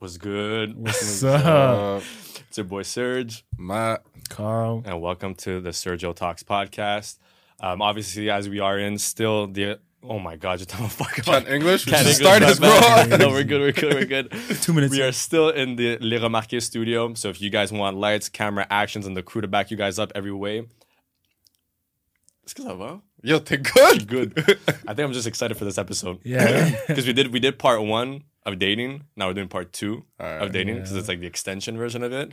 Was good. What's up, It's your boy Serge, Matt, Kharl? and welcome to the Sergio Talks podcast. Um, obviously, as we are in still the oh my god, you're talking fuck English? We Can't should English, start this, bro. no, we're good. We're good. We're good. Two minutes. We are still in the Les Remarques studio. So if you guys want lights, camera, actions, and the crew to back you guys up every way, it's because well, Yo, they're good. good. I think I'm just excited for this episode. Yeah. because we did we did part one of dating. Now we're doing part two Alright. of dating because it's like the extension version of it.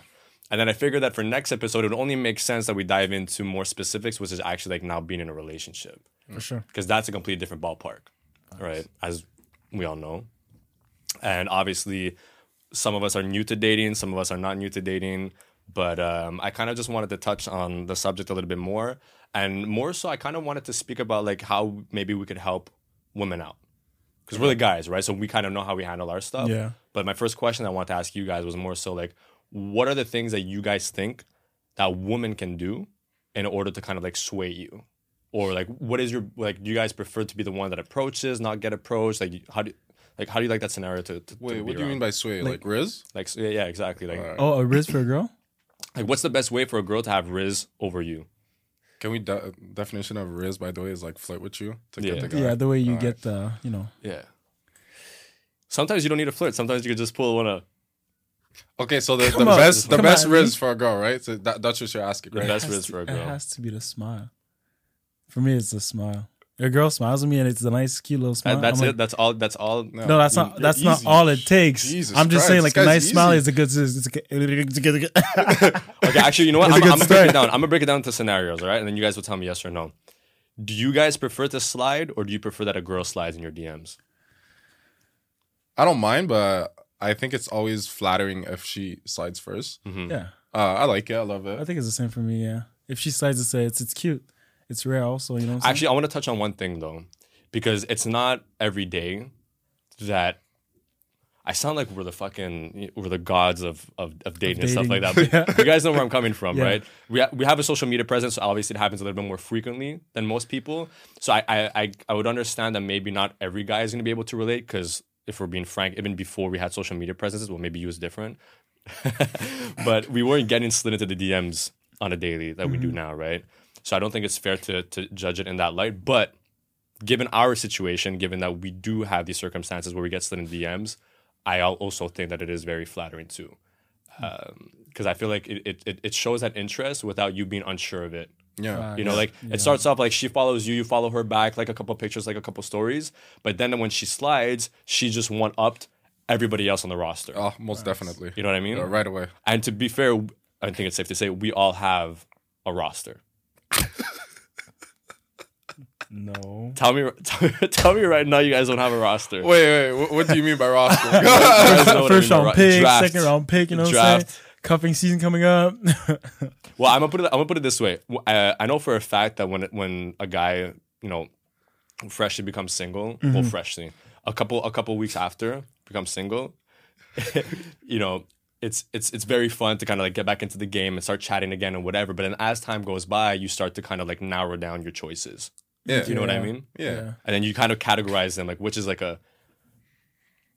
And then I figured that for next episode, it would only make sense that we dive into more specifics, which is actually like now being in a relationship For sure. because that's a completely different ballpark, right? As we all know. And obviously, some of us are new to dating, some of us are not new to dating. But um, I kind of just wanted to touch on the subject a little bit more. And more so, I kind of wanted to speak about like how maybe we could help women out. Because we're the guys, right? So we kind of know how we handle our stuff. Yeah. But my first question I want to ask you guys was more so like, what are the things that you guys think that women can do in order to kind of like sway you? Or like, what is your like? Do you guys prefer to be the one that approaches, not get approached? Like, how do like how do you like that scenario to? to Wait, to what be do you mean by sway? Like, Rizz? like? Yeah, yeah, exactly. Like, Alright. Oh, a Rizz for a girl? like, what's the best way for a girl to have Rizz over you? Can we de- definition of Rizz by the way is like flirt with you to Yeah. get the guy? Yeah, the way you Alright. get the, you know. Yeah. Sometimes you don't need to flirt. Sometimes you can just pull one up. Okay, so the, the on, best the best on, Rizz me. for a girl, right? So that, that's what you're asking, The right? best It has Rizz to- for a girl. It girl. has to be the smile. For me, it's the smile. A girl smiles at me and it's a nice, cute little smile. That- that's I'm it. like, That's all. That's all. No, that's not. You're That's not all it takes. Jesus I'm just Christ, saying, like a guy's nice smile is a good. Is a good, it's a good Okay, actually, you know what? I'm, I'm gonna break it down. I'm gonna break it down to scenarios, all right? And then you guys will tell me yes or no. Do you guys prefer to slide, or do you prefer that a girl slides in your DMs? I don't mind, but I think it's always flattering if she slides first. yeah, Uh, I like it. I love it. I think it's the same for me. Yeah, if she slides to say it's it's cute, it's rare. Also, you know. Actually, I want to touch on one thing though, because it's not every day that I sound like we're the fucking we're the gods of of, of dating and stuff like that. dating. But you guys know where I'm coming from, Yeah. right? We ha- we have a social media presence, so obviously it happens a little bit more frequently than most people. So I I I, I would understand that maybe not every guy is going to be able to relate because if we're being frank, even before we had social media presences, well, maybe you was different. but we weren't getting slid into the DMs on a daily that we do mm-hmm. now, right? So I don't think it's fair to to judge it in that light. But given our situation, given that we do have these circumstances where we get slid in DMs, I also think that it is very flattering too. Because I feel like it, it, it shows that interest without you being unsure of it. Yeah. You know, like it starts off like she follows you, you follow her back, like a couple pictures, like a couple stories. But then when she slides, she just one upped everybody else on the roster. Oh, most definitely. You know what I mean? Uh, right away. And to be fair, I think it's safe to say we all have a roster. No. Tell me, tell me, tell me right now, you guys don't have a roster. Wait, wait. What, what do you mean by roster? You guys know what I First round pick, draft. second round pick. You know what I'm Draft. saying? Cuffing season coming up. Well, I'm gonna put it. I'm gonna put it this way. W- Uh, I know for a fact that when when a guy, you know, freshly becomes single, well, freshly, a couple a couple weeks after becomes single, you know, it's it's it's very fun to kind of like get back into the game and start chatting again and whatever. But then as time goes by, you start to kind of like narrow down your choices. Yeah. You know what I mean? Yeah. And then you kind of categorize them like which is like a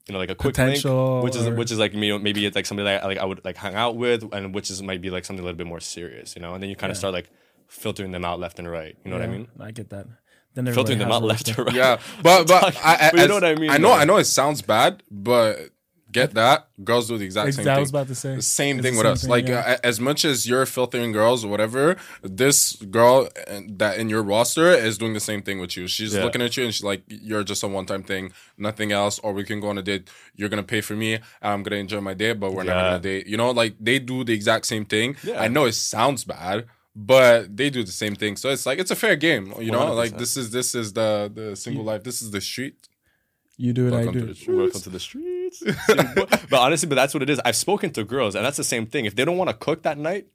you know, like a quick Potential link, which is or- which is like you know, maybe it's like somebody that I, like I would like hang out with, and which is might be like something a little bit more serious, you know. And then you kind of start like filtering them out left and right. You know what I mean? I get that. Then Filtering them out left roster. and right. Yeah, but but I, I, But you as- know what I mean, I know though. I know it sounds bad, but get that girls do the exact same Exactly. I thing. was about to say. The same It's thing the with same us. thing, like yeah. uh, as much as you're filtering girls or whatever, this girl uh, that in your roster is doing the same thing with you. She's Yeah. looking at you and she's like, "You're just a one-time thing, nothing else." Or we can go on a date. You're gonna pay for me. I'm gonna enjoy my day, but we're never Yeah. gonna date. You know, like they do the exact same thing. I know it sounds bad. But they do the same thing, so it's like it's a fair game, you know. Like 100%. this is this is the the single life. This is the street. You do it, I Welcome to do. the it. street. Welcome to the streets. but honestly, but that's what it is. I've spoken to girls, and that's the same thing. If they don't want to cook that night,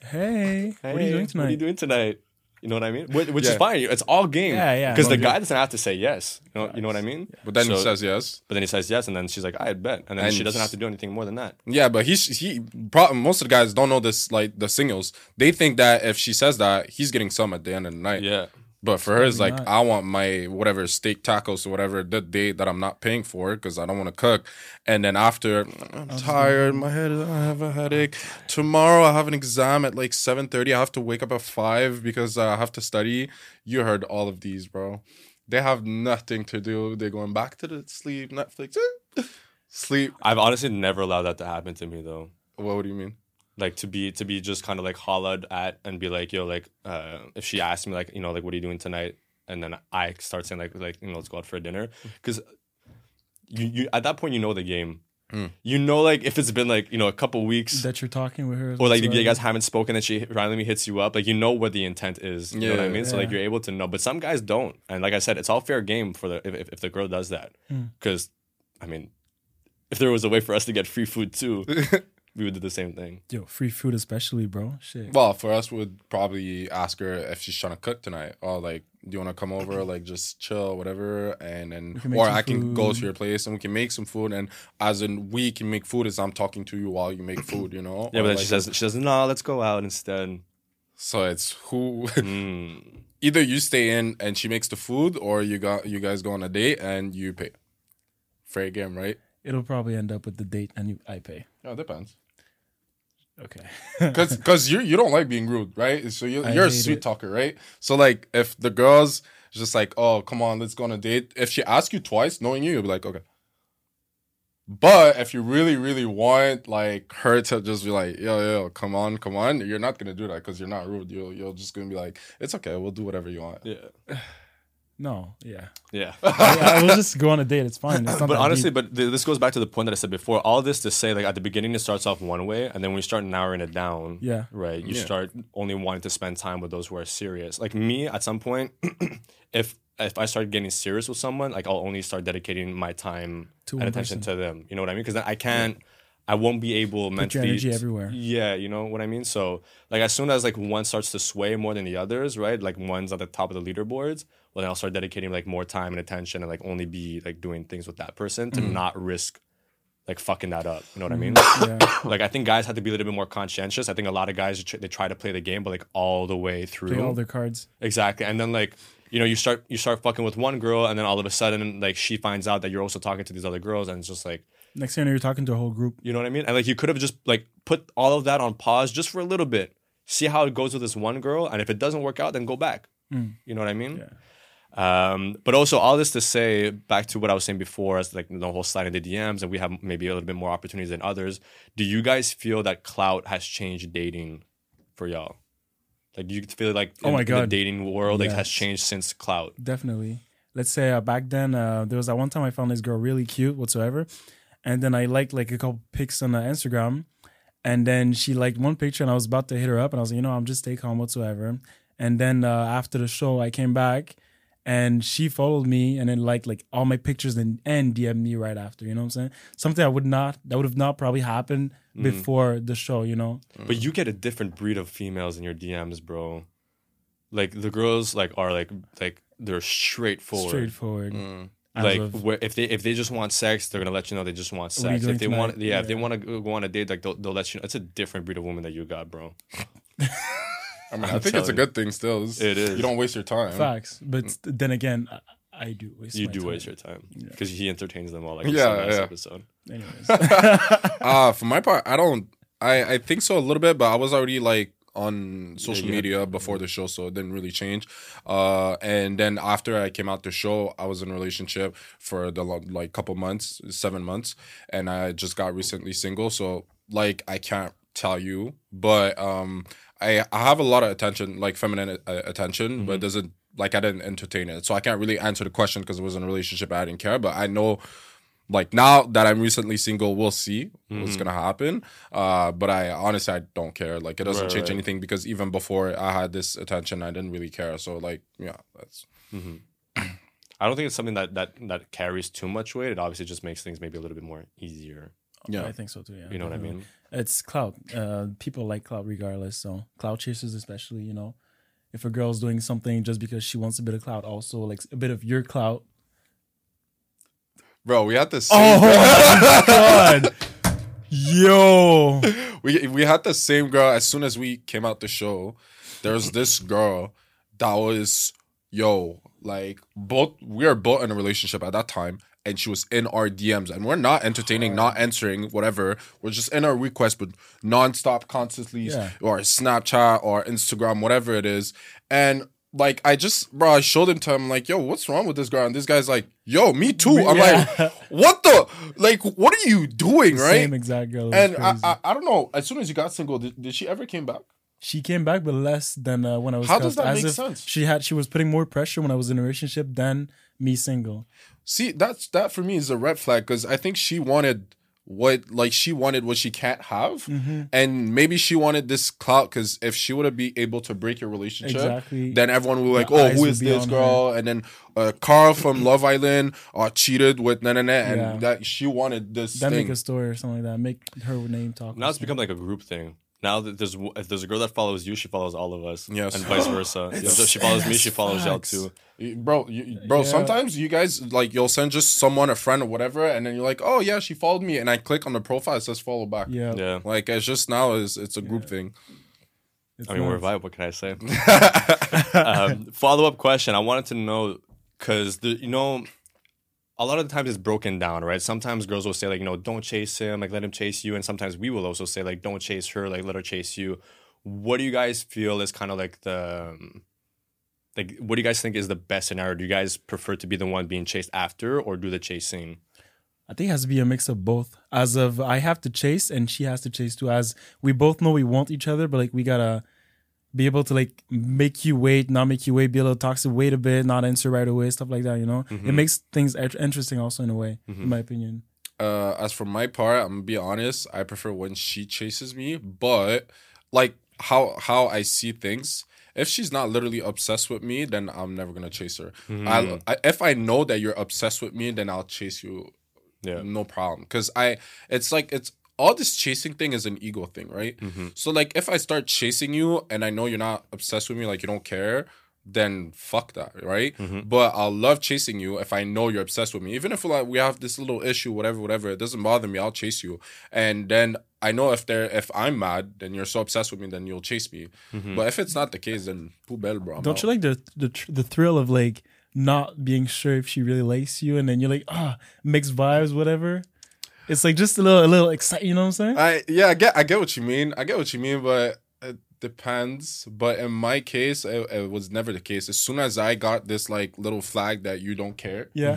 Hey, what are you "Hey, doing What are tonight? you doing tonight? You know what I mean? Which, which is fine. It's all game. Yeah, yeah. Because the Well, guy doesn't have to say yes. You know, you know what I mean? But then he says yes. But then he says yes, and then she's like, "I bet," and then And she doesn't have to do anything more than that. Yeah, but he's he. Pro- most of the guys don't know this. Like the singles, they think that if she says that, he's getting some at the end of the night. Yeah, But for her, it's like Probably I want my whatever steak tacos or whatever the day that I'm not paying for because I don't want to cook. And then after, I'm tired. My head, I have a headache. Tomorrow I have an exam at like seven thirty. I have to wake up at five because I have to study. You heard all of these, bro. They have nothing to do. They're going back to the sleep, Netflix, sleep. I've honestly never allowed that to happen to me though. What, What do you mean? Like to be to be just kind of like hollered at and be like, yo, like uh, if she asked me like, you know, like what are you doing tonight, and then I start saying like, like you know, let's go out for a dinner, because you you at that point you know the game. Mm. You know, like if it's been like you know a couple weeks, that you're talking with her, or like you guys haven't spoken and she randomly hits you up, like you know what the intent is. You know what I Yeah. mean? So like you're able to know, but some guys don't. And like I said, it's all fair game for the if, if, the girl does that, because I mean, if there was a way for us to get free food too, we would do the same thing. Yo, free food especially, bro. Shit. Well, for us, we would probably ask her if she's trying to cook tonight, or like, do you want to come over, like just chill, whatever, and then, or some I can go to your place and we can make some food, and as in we can make food as I'm talking to you while you make food, you know? Yeah, Or, but then like, she says she says no, let's go out instead. So it's who Mm. either you stay in and she makes the food, or you got you guys go on a date and you pay. Fair game, right? It'll probably end up with the date and you, I pay. Oh, depends. Okay. Because because you you don't like being rude, right? So you you're a sweet it. talker, right? So like if the girls just like, oh come on, let's go on a date. If she asks you twice, knowing you, you'll be like, okay. But if you really really want like her to just be like, yo yo, come on, come on, you're not gonna do that because you're not rude. You'll you're just gonna be like, it's okay, we'll do whatever you want. Yeah, no, yeah. yeah. I, I will just go on a date. It's fine. It's not but honestly, deep. but th- this goes back to the point that I said before. All this to say, like at the beginning, it starts off one way, and then when you start narrowing it down, Yeah. right, you Yeah. start only wanting to spend time with those who are serious. Like me, at some point, if if I start getting serious with someone, like I'll only start dedicating my time To and attention person. to them. You know what I mean? Because then I can't. I won't be able your mentally. energy everywhere. Yeah, you know what I mean. So like as soon as like one starts to sway more than the others, right? Like one's at the top of the leaderboards. Well, then I'll start dedicating like more time and attention and like only be like doing things with that person to mm. not risk like fucking that up. You know what I mean? Mm, yeah. like I think guys have to be a little bit more conscientious. I think a lot of guys they try to play the game, but like all the way through. Play all their cards. Exactly. And then like you know you start you start fucking with one girl, and then all of a sudden like she finds out that you're also talking to these other girls, and it's just like Next thing you know, you're talking to a whole group. you know what I mean? And like you could have just like put all of that on pause just for a little bit, see how it goes with this one girl, and if it doesn't work out, then go back. Mm. You know what I mean? Yeah. Um, but also all this to say back to what I was saying before, as like the whole sliding the DMs, and we have maybe a little bit more opportunities than others. Do you guys feel that clout has changed dating for y'all? Like, do you feel like Oh my in the God. dating world like has changed since clout? Definitely. Let's say uh, back then, uh, there was that one time I found this girl really cute whatsoever. And then I liked like a couple pics on uh, Instagram. And then she liked one picture and I was about to hit her up. And I was like, you know, I'm just stay calm whatsoever. And then uh, after the show, I came back and she followed me and then liked like all my pictures and, and DM'd me right after. You know what I'm saying? Something I would not, that would have not probably happened Mm. before the show, you know? But you get a different breed of females in your DMs, bro. Like the girls, like are like like they're straightforward. Straightforward. Mm. As like of- where, if they if they just want sex, they're gonna let you know they just want What are you sex. If they want, tonight? yeah, if they want to go on a date, like they'll, they'll let you know. It's a different breed of woman that you got, bro. I mean, i think it's a good thing. Still, It's- It is. You don't waste your time. Facts. But then again, I, I do waste You my do time. waste your time because he entertains them all, like Yeah, yeah, last yeah. episode. Anyways. Uh for my part, I don't. I I think so a little bit, but I was already like on social you had- media before the show, so it didn't really change. Uh, and then after I came out the show, I was in a relationship for the like couple months, seven months, and I just got recently single. So like I can't tell you, but um, I I have a lot of attention, like feminine uh, attention, but doesn't like I didn't entertain it, so I can't really answer the question because it was in a relationship. I didn't care, but I know like now that I'm recently single, we'll see what's Mm-hmm. gonna happen. Uh, but I honestly I don't care. Like it doesn't Right, change right. anything because even before I had this attention, I didn't really care. So like yeah, that's I don't think it's something that that that carries too much weight. It obviously just makes things maybe a little bit more easier. yeah. I think so too. Yeah, You know what I mean? It's clout. Uh, people like clout regardless. So clout chasers, especially, you know, if a girl's doing something just because she wants a bit of clout, also like a bit of your clout. Bro, we had this. Oh my god, yo! we we had the same girl as soon as we came out the show. There's this girl that was yo, like both we are both in a relationship at that time, and she was in our DMs, and we're not entertaining, not answering, whatever. We're just in our request, but nonstop, constantly, Yeah. or Snapchat or Instagram, whatever it is, and. Like I just, bro, I showed him to him, like, yo, what's wrong with this girl? And this guy's like, yo, me too. I'm Yeah. like, what the, like, what are you doing, right? Same exact girl. And I. I, I don't know. As soon as you got single, did, did she ever came back? she came back, but less than uh, when I was. How does that as make sense? She had she was putting more pressure when I was in a relationship than me single. See, that's that for me is a red flag because I think she wanted what like she wanted what she can't have, Mm-hmm. and maybe she wanted this clout because if she would have be able to break your relationship, Exactly. then everyone will be like, The oh, eyes who would is be this on girl? And then uh, Kharl from Love Island uh, cheated with na na na, and Yeah. that she wanted this Then thing. make a story or something like that. Make her name talk. Now it's something. become like a group thing. Now that there's if there's a girl that follows you, she follows all of us. Yes. and vice versa. if she follows me, she That's follows y'all too. bro you, bro Yeah. sometimes you guys like you'll send just someone a friend or whatever and then you're like oh yeah she followed me and i click on the profile it says follow back Yeah. Yeah, like it's just now is it's a group thing it's I mean we're a vibe. What can I say? um, Follow up question. I wanted to know because you know. A lot of the times it's broken down, right? Sometimes girls will say like, you know, don't chase him, like let him chase you, and sometimes we will also say like, don't chase her, like let her chase you. What do you guys feel is kind of like the um, like what do you guys think is the best scenario? Do you guys prefer to be the one being chased after or do the chasing? I think it has to be a mix of both. As of I have to chase and she has to chase too. As we both know we want each other, but like we gotta be able to like make you wait, not make you wait, be a little toxic, wait a bit, not answer right away, stuff like that. You know, Mm-hmm. it makes things int- interesting also in a way, in my opinion. uh as for my part i'm gonna be honest i prefer when she chases me but like how how i see things if she's not literally obsessed with me then i'm never gonna chase her I, I if i know that you're obsessed with me then i'll chase you Yeah. no problem because i it's like it's all this chasing thing is an ego thing right? Mm-hmm. So like if i start chasing you and i know you're not obsessed with me like you don't care then fuck that right? Mm-hmm. But i'll love chasing you if i know you're obsessed with me. Even if like we have this little issue whatever whatever it doesn't bother me i'll chase you. And then i know if they're if i'm mad then you're so obsessed with me then you'll chase me. Mm-hmm. But if it's not the case then poubelle bro? I'm Don't out. you like the the tr- the thrill of like not being sure if she really likes you, and then you're like ah mixed vibes, whatever. It's like just a little a little exciting. You know what I'm saying? I yeah, I get I get what you mean. I get what you mean, but it depends. But in my case, it, it was never the case. As soon as I got this like little flag that you don't care, yeah.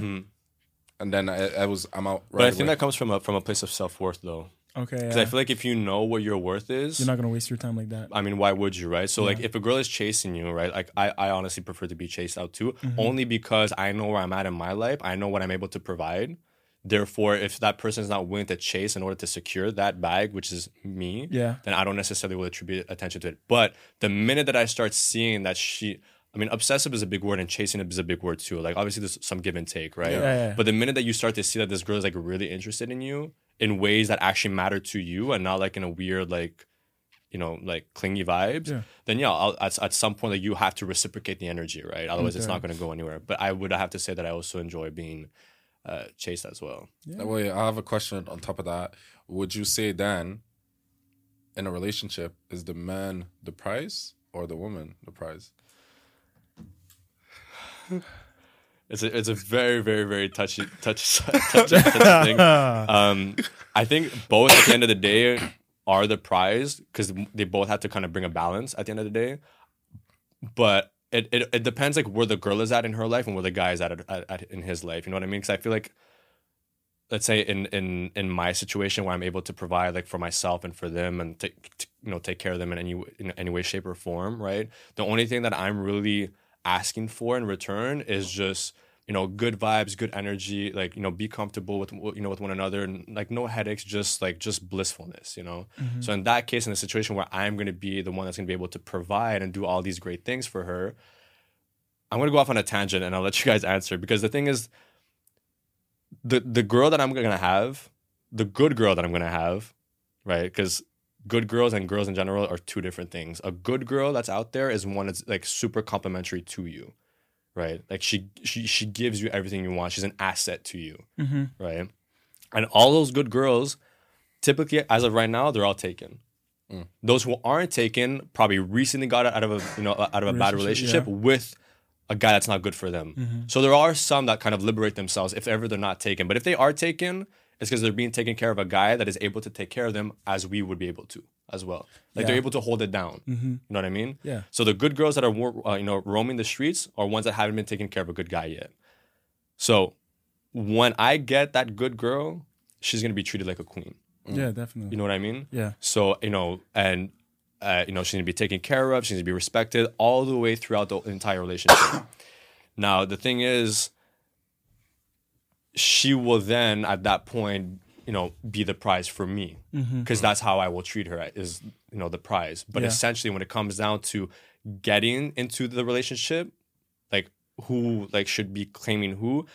and then I, I was I'm out. Right But I think away. that comes from a from a place of self worth though. Okay. Because yeah. I feel like if you know what your worth is, You're not gonna waste your time like that. I mean, why would you, right? So like if a girl is chasing you, right? Like I, I honestly prefer to be chased out too, Mm-hmm. only because I know where I'm at in my life. I know what I'm able to provide. Therefore, if that person is not willing to chase in order to secure that bag, which is me, Yeah. then I don't necessarily will attribute attention to it. But the minute that I start seeing that she I mean, obsessive is a big word and chasing is a big word too. Like obviously there's some give and take, right? Yeah. Yeah. But the minute that you start to see that this girl is like really interested in you in ways that actually matter to you and not like in a weird like you know like clingy vibes Yeah. then yeah I'll, at, at some point like you have to reciprocate the energy right otherwise it's not going to go anywhere but i would have to say that i also enjoy being uh, chased as well Wait, I have a question on top of that. Would you say then, in a relationship, is the man the prize or the woman the prize? it's a, it's a very very very touchy touchy touchy, touchy thing um i think both at the end of the day are the prize because they both have to kind of bring a balance at the end of the day but it, it, it depends like where the girl is at in her life and where the guy is at, at, at in his life you know what i mean? Because i feel like let's say in in in my situation where i'm able to provide like for myself and for them and take t- you know take care of them in any in any way shape or form right? The only thing that i'm really asking for in return is just you know good vibes good energy like you know be comfortable with you know with one another and like no headaches just like just blissfulness you know? Mm-hmm. So in that case in a situation where i'm going to be the one that's going to be able to provide and do all these great things for her i'm going to go off on a tangent and i'll let you guys answer because the thing is the the girl that i'm going to have the good girl that i'm going to have right? Because good girls and girls in general are two different things. A good girl that's out there is one that's like super complimentary to you right like she she she gives you everything you want she's an asset to you Mm-hmm. right and all those good girls typically as of right now they're all taken those who aren't taken probably recently got out of a you know out of a bad Relationship, relationship with a guy that's not good for them. Mm-hmm. So there are some that kind of liberate themselves if ever they're not taken. But if they are taken, it's because they're being taken care of a guy that is able to take care of them as we would be able to as well. Like they're able to hold it down. You know what I mean? Yeah. So the good girls that are uh, you know roaming the streets are ones that haven't been taking care of a good guy yet. So when I get that good girl, she's gonna be treated like a queen. Yeah, definitely. You know what I mean? yeah. So you know, and uh, you know, she's gonna be taken care of. She's gonna be respected all the way throughout the entire relationship. now, the thing is, she will then at that point, you know, be the prize for me mm-hmm. because that's how I will treat her is you know the prize. But Yeah. essentially, when it comes down to getting into the relationship, like who like should be claiming who,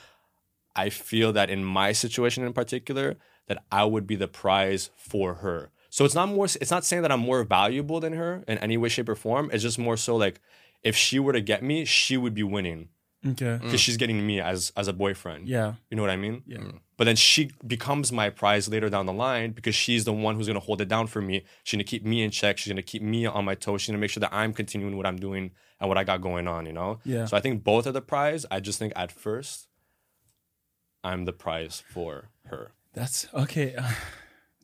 I feel that in my situation in particular, that I would be the prize for her. So it's not more. It's not saying that I'm more valuable than her in any way, shape, or form. It's just more so like if she were to get me, she would be winning Okay. because she's getting me as as a boyfriend. Yeah. You know what I mean? Yeah. But then she becomes my prize later down the line because she's the one who's gonna hold it down for me. She's gonna keep me in check. She's gonna keep me on my toes. She's gonna make sure that I'm continuing what I'm doing and what I got going on. You know. Yeah. So I think both are the prize. I just think at first, I'm the prize for her. That's okay.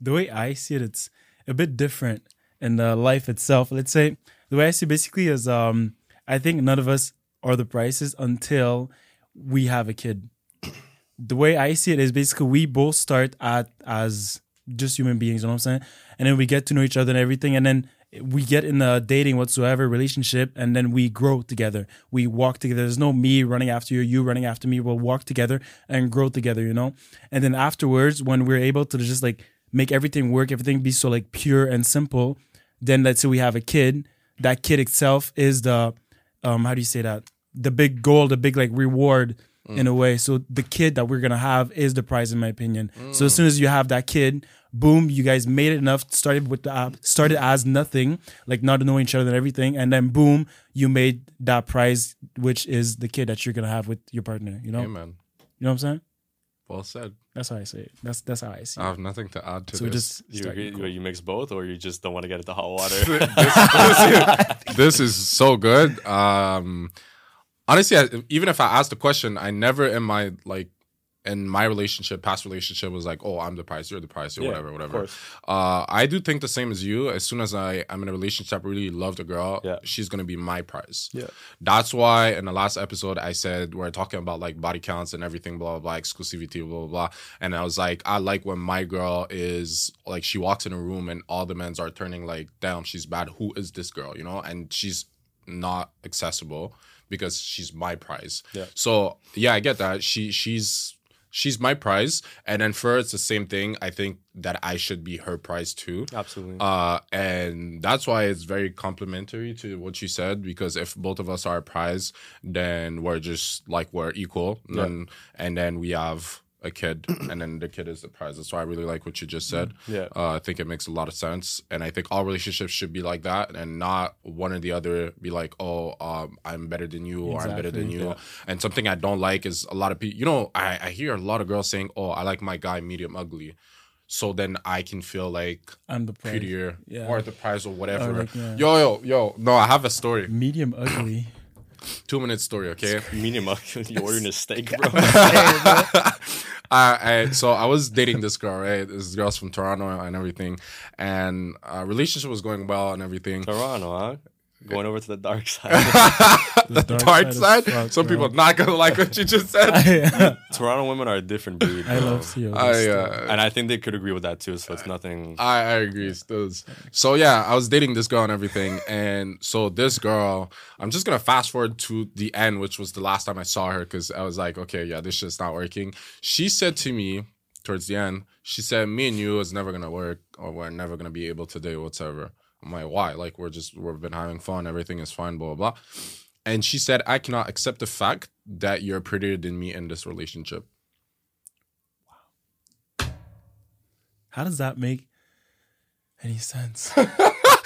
The way I see it, it's a bit different in the life itself. Let's say the way I see it basically is um I think none of us are the prices until we have a kid. The way I see it is basically we both start at as just human beings, you know what I'm saying? And then we get to know each other and everything, and then we get in a dating whatsoever relationship, and then we grow together. We walk together. There's no me running after you, you running after me. We'll walk together and grow together, you know? And then afterwards, when we're able to just like make everything work, everything be so like pure and simple, then let's say we have a kid, that kid itself is the um how do you say that? The big goal, the big like reward in a way. So the kid that we're gonna have is the prize in my opinion. So as soon as you have that kid, boom, you guys made it enough, started with the app, started as nothing, like not knowing each other and everything, and then boom, you made that prize, which is the kid that you're gonna have with your partner. You know? Amen. You know what I'm saying? Well said. That's how I say it. That's that's how I see it. I have nothing to add to So we this. just You, start- agree, you mix both, or you just don't want to get into hot water. this is so good. Um, honestly, I, even if I asked the question, I never in my like in my relationship, past relationship, was like, "Oh, I'm the price, you're the price, or Yeah, whatever, whatever." Uh, I do think the same as you. As soon as I I'm in a relationship, I really love the girl. Yeah. she's gonna be my price. Yeah. that's why in the last episode I said we're talking about like body counts and everything, blah blah blah, exclusivity, blah blah blah. And I was like, I like when my girl is like she walks in a room and all the men's are turning like, damn, she's bad. Who is this girl? You know, and she's not accessible because she's my prize. Yeah. So yeah, I get that. She she's she's my prize, and then for her, it's the same thing. I think that I should be her prize too. Absolutely. Uh, and that's why it's very complimentary to what she said because if both of us are a prize, then we're just like we're equal. Yeah. then, and then we have a kid, and then the kid is the prize. That's why I really like what you just said. Yeah. Uh, I think it makes a lot of sense, and I think all relationships should be like that, and not one or the other be like, "Oh, um, I'm better than you," or "I'm better than you." Yeah. And something I don't like is a lot of people. You know, I, I hear a lot of girls saying, "Oh, I like my guy medium ugly," so then I can feel like I'm the prize. prettier Yeah. or the prize or whatever. Or like, yeah. Yo, yo, yo. No, I have a story. Medium ugly. Two minute story, okay? Medium, ugly. you ordering a steak, bro. I, I so I was dating this girl, right? This girl's from Toronto and everything, and uh, relationship was going well and everything. Toronto, huh? Going over to the dark side. the dark dark, side side. is Some bro. people not gonna like what you just said. I, Toronto women are a different breed. I love Theo. I, uh, and I think they could agree with that too. So it's nothing. I, I agree. Stills. So yeah, I was dating this girl and everything, and so this girl, I'm just gonna fast forward to the end, which was the last time I saw her, because I was like, okay, yeah, this shit's not working. She said to me towards the end, she said, "Me and you is never gonna work, or we're never gonna be able to do whatsoever." I'm like, why? Like we're just we've been having fun, everything is fine, blah blah blah. And she said, I cannot accept the fact that you're prettier than me in this relationship. Wow. How does that make any sense?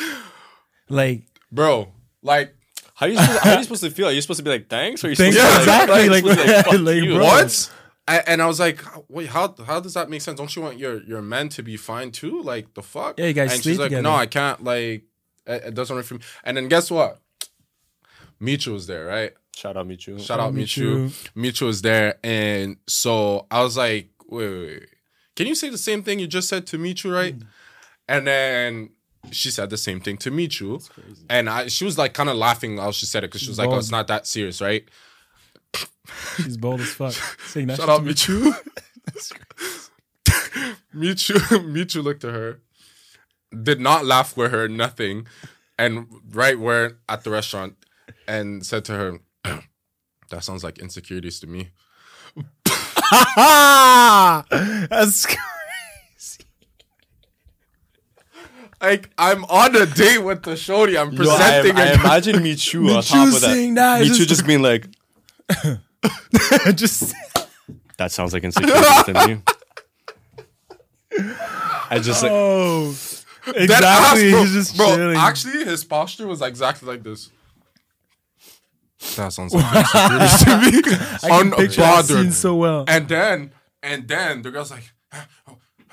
like, Bro, like How are you supposed, how are you supposed to feel? Are you supposed to be like thanks, or are you Thanks, supposed to exactly, Like, like, supposed to be like, like, what? I, and I was like, wait, how how does that make sense? Don't you want your your men to be fine too? Like the fuck? Yeah, you guys And sleep she's like, together. no, I can't. Like, it, it doesn't work for me. And then guess what? Micho was there, right? Shout out Michu. Shout out Michu. Michu. Michu was there, and so I was like, wait, wait, wait. Can you say the same thing you just said to Michu, right? Mm. And then she said the same thing to Michu, and I, she was like kind of laughing while she said it because she was like, "Oh, it's not that serious, right?" She's bold as fuck. Saying that Shout shit out to me. Michu. Michu, Michu looked at her, did not laugh with her, nothing, and right where at the restaurant, and said to her, "That sounds like insecurities to me." That's crazy. Like I'm on a date with the shorty. I'm Yo, I, presenting. I a- imagine Michu on Michu top of that. saying that, it's Michu just- just being like, just that sounds like insecurities to me. I just like, oh, exactly. ass, bro, He's just bro, chilling. Actually, his posture was exactly like this. That sounds like insecurities to me. I can picture that Unbothered. scene so well. And then, and then the girl's like, oh,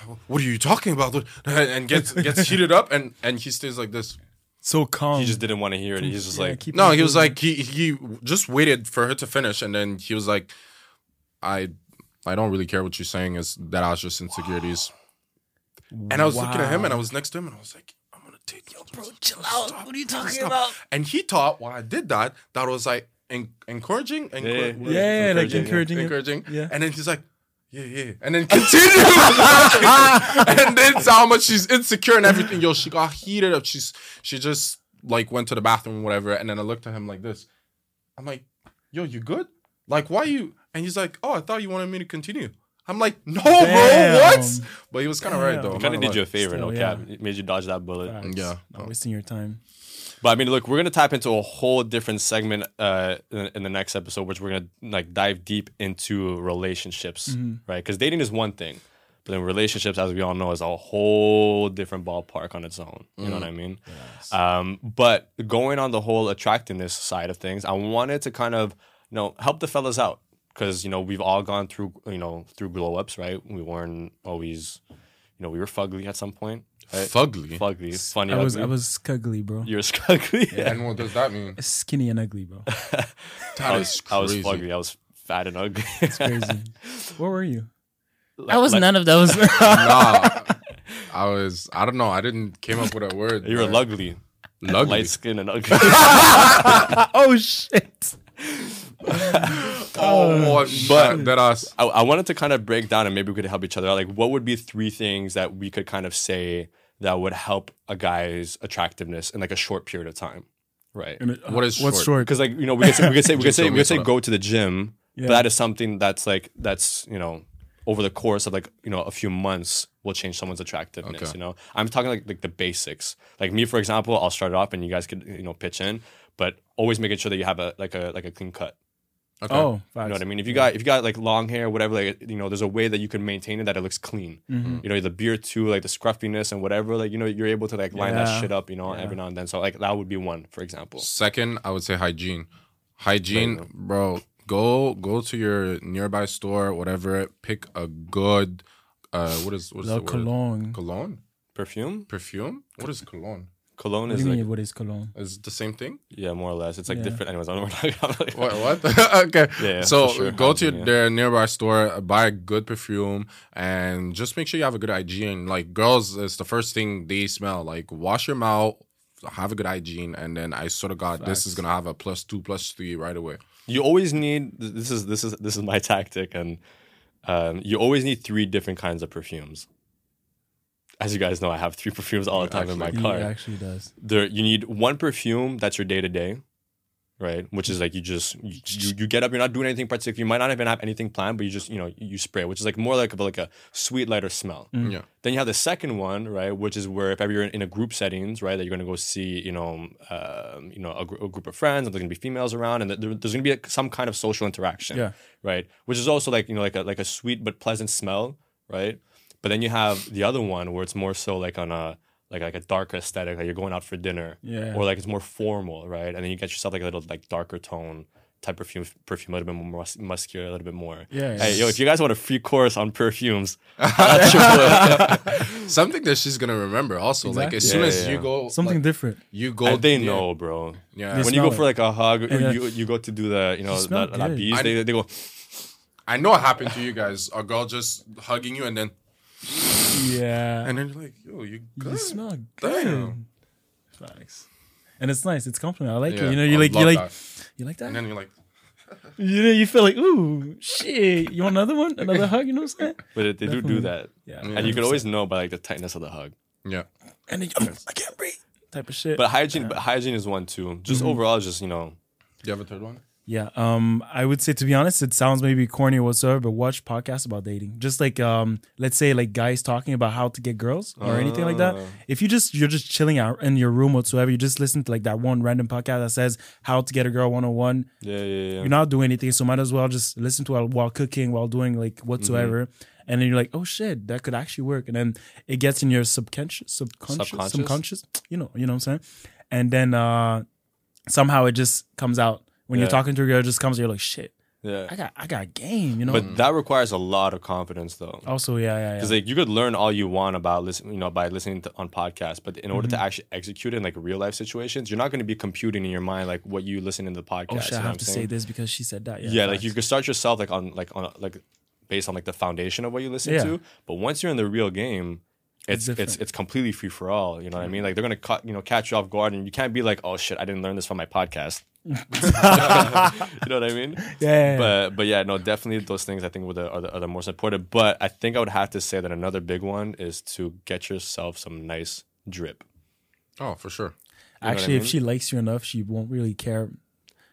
oh, "What are you talking about?" And gets gets heated up, and and he stays like this. So calm. he just didn't want to hear it. He's just Yeah, like, keep No, he was like he he just waited for her to finish, and then he was like, "I I don't really care what you're saying. Is that I was just insecurities." And I was looking at him, and I was next to him, and I was like, "I'm gonna take you, bro. Chill out. What are you talking about?" And he thought while I did that, that was like en- encouraging, Yeah, encour- yeah, yeah, yeah, like encouraging, encouraging, encouraging. Yeah. And then he's like, yeah, yeah. And then continue. and then tell how much she's insecure and everything. Yo, she got heated up. She's she just like went to the bathroom, whatever. And then I looked at him like this. I'm like, yo, you good? Like, why you? And he's like, oh, I thought you wanted me to continue. I'm like, no, Damn. bro, what? But he was kind of right though. He kind of not did you a gonna favor, no Still, cap. It made you dodge that bullet. Facts. Yeah. Not wasting your time. But I mean, look, we're gonna tap into a whole different segment uh, in, in the next episode, which we're gonna like dive deep into relationships, Mm-hmm. right? Because dating is one thing, but then relationships, as we all know, is a whole different ballpark on its own. You know what I mean? Um, but going on the whole attractiveness side of things, I wanted to kind of you know help the fellas out because you know we've all gone through you know through glow ups, right? We weren't always, you know, we were fugly at some point, right? Fugly. Fugly, funny. I was ugly. I was cuggly, bro. You're scugly. And what does that mean? Skinny and ugly, bro. I was, is I was crazy. fugly. I was fat and ugly. It's crazy. what were you? Like- I was like- none of those. nah, I was. I don't know. I didn't came up with a word. You were but- lugly. Lugly. Light skin and ugly. oh shit. Oh, oh, But- but that us. I, I wanted to kind of break down and maybe we could help each other out. Like, what would be three things that we could kind of say that would help a guy's attractiveness in like a short period of time? Right. Uh, what is what's short? short? Because like you know we could say we could say we could say we could say go to the gym, Yeah. but that is something that's like that's you know over the course of like you know a few months will change someone's attractiveness. Okay. You know, I'm talking like like the basics. Like me, for example, I'll start it off and you guys could you know pitch in, but always making sure that you have a like a like a clean cut. Okay. Oh, You know what I mean? If you got if you got like long hair, whatever, like you know, there's a way that you can maintain it that it looks clean. Mm-hmm. You know, the beard too, like the scruffiness and whatever, like you know, you're able to like line that shit up, you know, Yeah. every now and then. So like that would be one, for example. Second, I would say hygiene. Hygiene, bro. Go go to your nearby store, whatever. Pick a good. Uh, what is what is La the word? cologne. Cologne, Perfume, perfume. What is cologne? Cologne What do is you like mean? What is cologne? Is the same thing? yeah, more or less. It's like Yeah. different. Anyways, I don't know what we're talking. What? What? okay. Yeah, so sure. go to Hygiene, yeah. their nearby store, buy a good perfume, and just make sure you have a good hygiene. Like girls, it's the first thing they smell. Like wash your mouth, have a good hygiene, and then I sort of got this is gonna have a plus two, plus three right away. you always need this is this is this is my tactic and um, you always need three different kinds of perfumes as you guys know i have three perfumes all the time in my He car actually does. there you need one perfume that's your day to day right which is like you just you, you, you get up you're not doing anything particular you might not even have anything planned but you just you know you spray which is like more like a, like a sweet lighter smell Yeah. then you have the second one, right, which is where if ever you're in, in a group settings, right, that you're gonna go see, you know, um, you know, a, gr- a group of friends, and there's gonna be females around, and there, there's gonna be a, some kind of social interaction, Yeah. right, which is also like you know like a like a sweet but pleasant smell, right. But then you have the other one where it's more so like on a like like a darker aesthetic, like you're going out for dinner, Yeah. or like it's more formal, right, and then you get yourself like a little like darker tone type perfume, perfume a little bit more mus- muscular, a little bit more. Yeah, Hey, yo, if you guys want a free course on perfumes, that's your boy. Something that she's gonna remember. Also, like as Exactly. soon Yeah, as yeah, you yeah. go, Something like, different. you go. And they yeah. know, bro. Yeah. They when you go smell for like a hug, or And, uh, you you go to do the you know smell that, that good. bees, I- they, they go. I know what happened to you guys. A girl just hugging you, and then Yeah. and then you're like, yo, you you smell good. Damn. Facts. And it's nice. It's compliment. I like Yeah, it. You know, you I like you like that. you like that. and then you're like, you know, you feel like ooh shit. You want another one? Another hug? You know what I'm saying? But they do Definitely. do that, Yeah. and you can always know by like the tightness of the hug. yeah. And then oh, I can't breathe. Type of shit. But hygiene, but hygiene is one too. Just Mm-hmm. overall, just you know, Do you have a third one? Yeah, um, I would say to be honest, it sounds maybe corny or whatsoever, but watch podcasts about dating. Just like um, let's say like guys talking about how to get girls or anything like that. Ah. If you just you're just chilling out in your room whatsoever, you just listen to like that one random podcast that says how to get a girl 101. yeah, yeah, yeah. You're not doing anything, so might as well just listen to it while cooking, while doing like whatsoever. And then you're like, oh shit, that could actually work. And then it gets in your subconscious, subconscious, Subconscious? subconscious, you know, you know what I'm saying? And then uh somehow it just comes out when you're talking to a girl. It just comes. You're like, shit, yeah. I got, I got game. You know. But that requires a lot of confidence, though. also, yeah, yeah, yeah. Because like you could learn all you want about listen, you know, by listening to, on podcasts, but in order Mm-hmm. to actually execute it in like real life situations, you're not going to be computing in your mind like what you listen in the podcast. oh shit, you I have to I'm say saying? this because she said that. Yeah, Yeah, like you could start yourself like on like on like based on like the foundation of what you listen Yeah. to, but once you're in the real game. It's, it's different. it's completely free for all. You know what I mean? Like they're gonna cut you know catch you off guard, and you can't be like, oh shit, I didn't learn this from my podcast. you know what I mean? Yeah, yeah, yeah. But but yeah, no, definitely those things I think were the, are the are the most important. But I think I would have to say that another big one is to get yourself some nice drip, Oh, for sure. know what I Actually, if she likes you enough, she won't really care.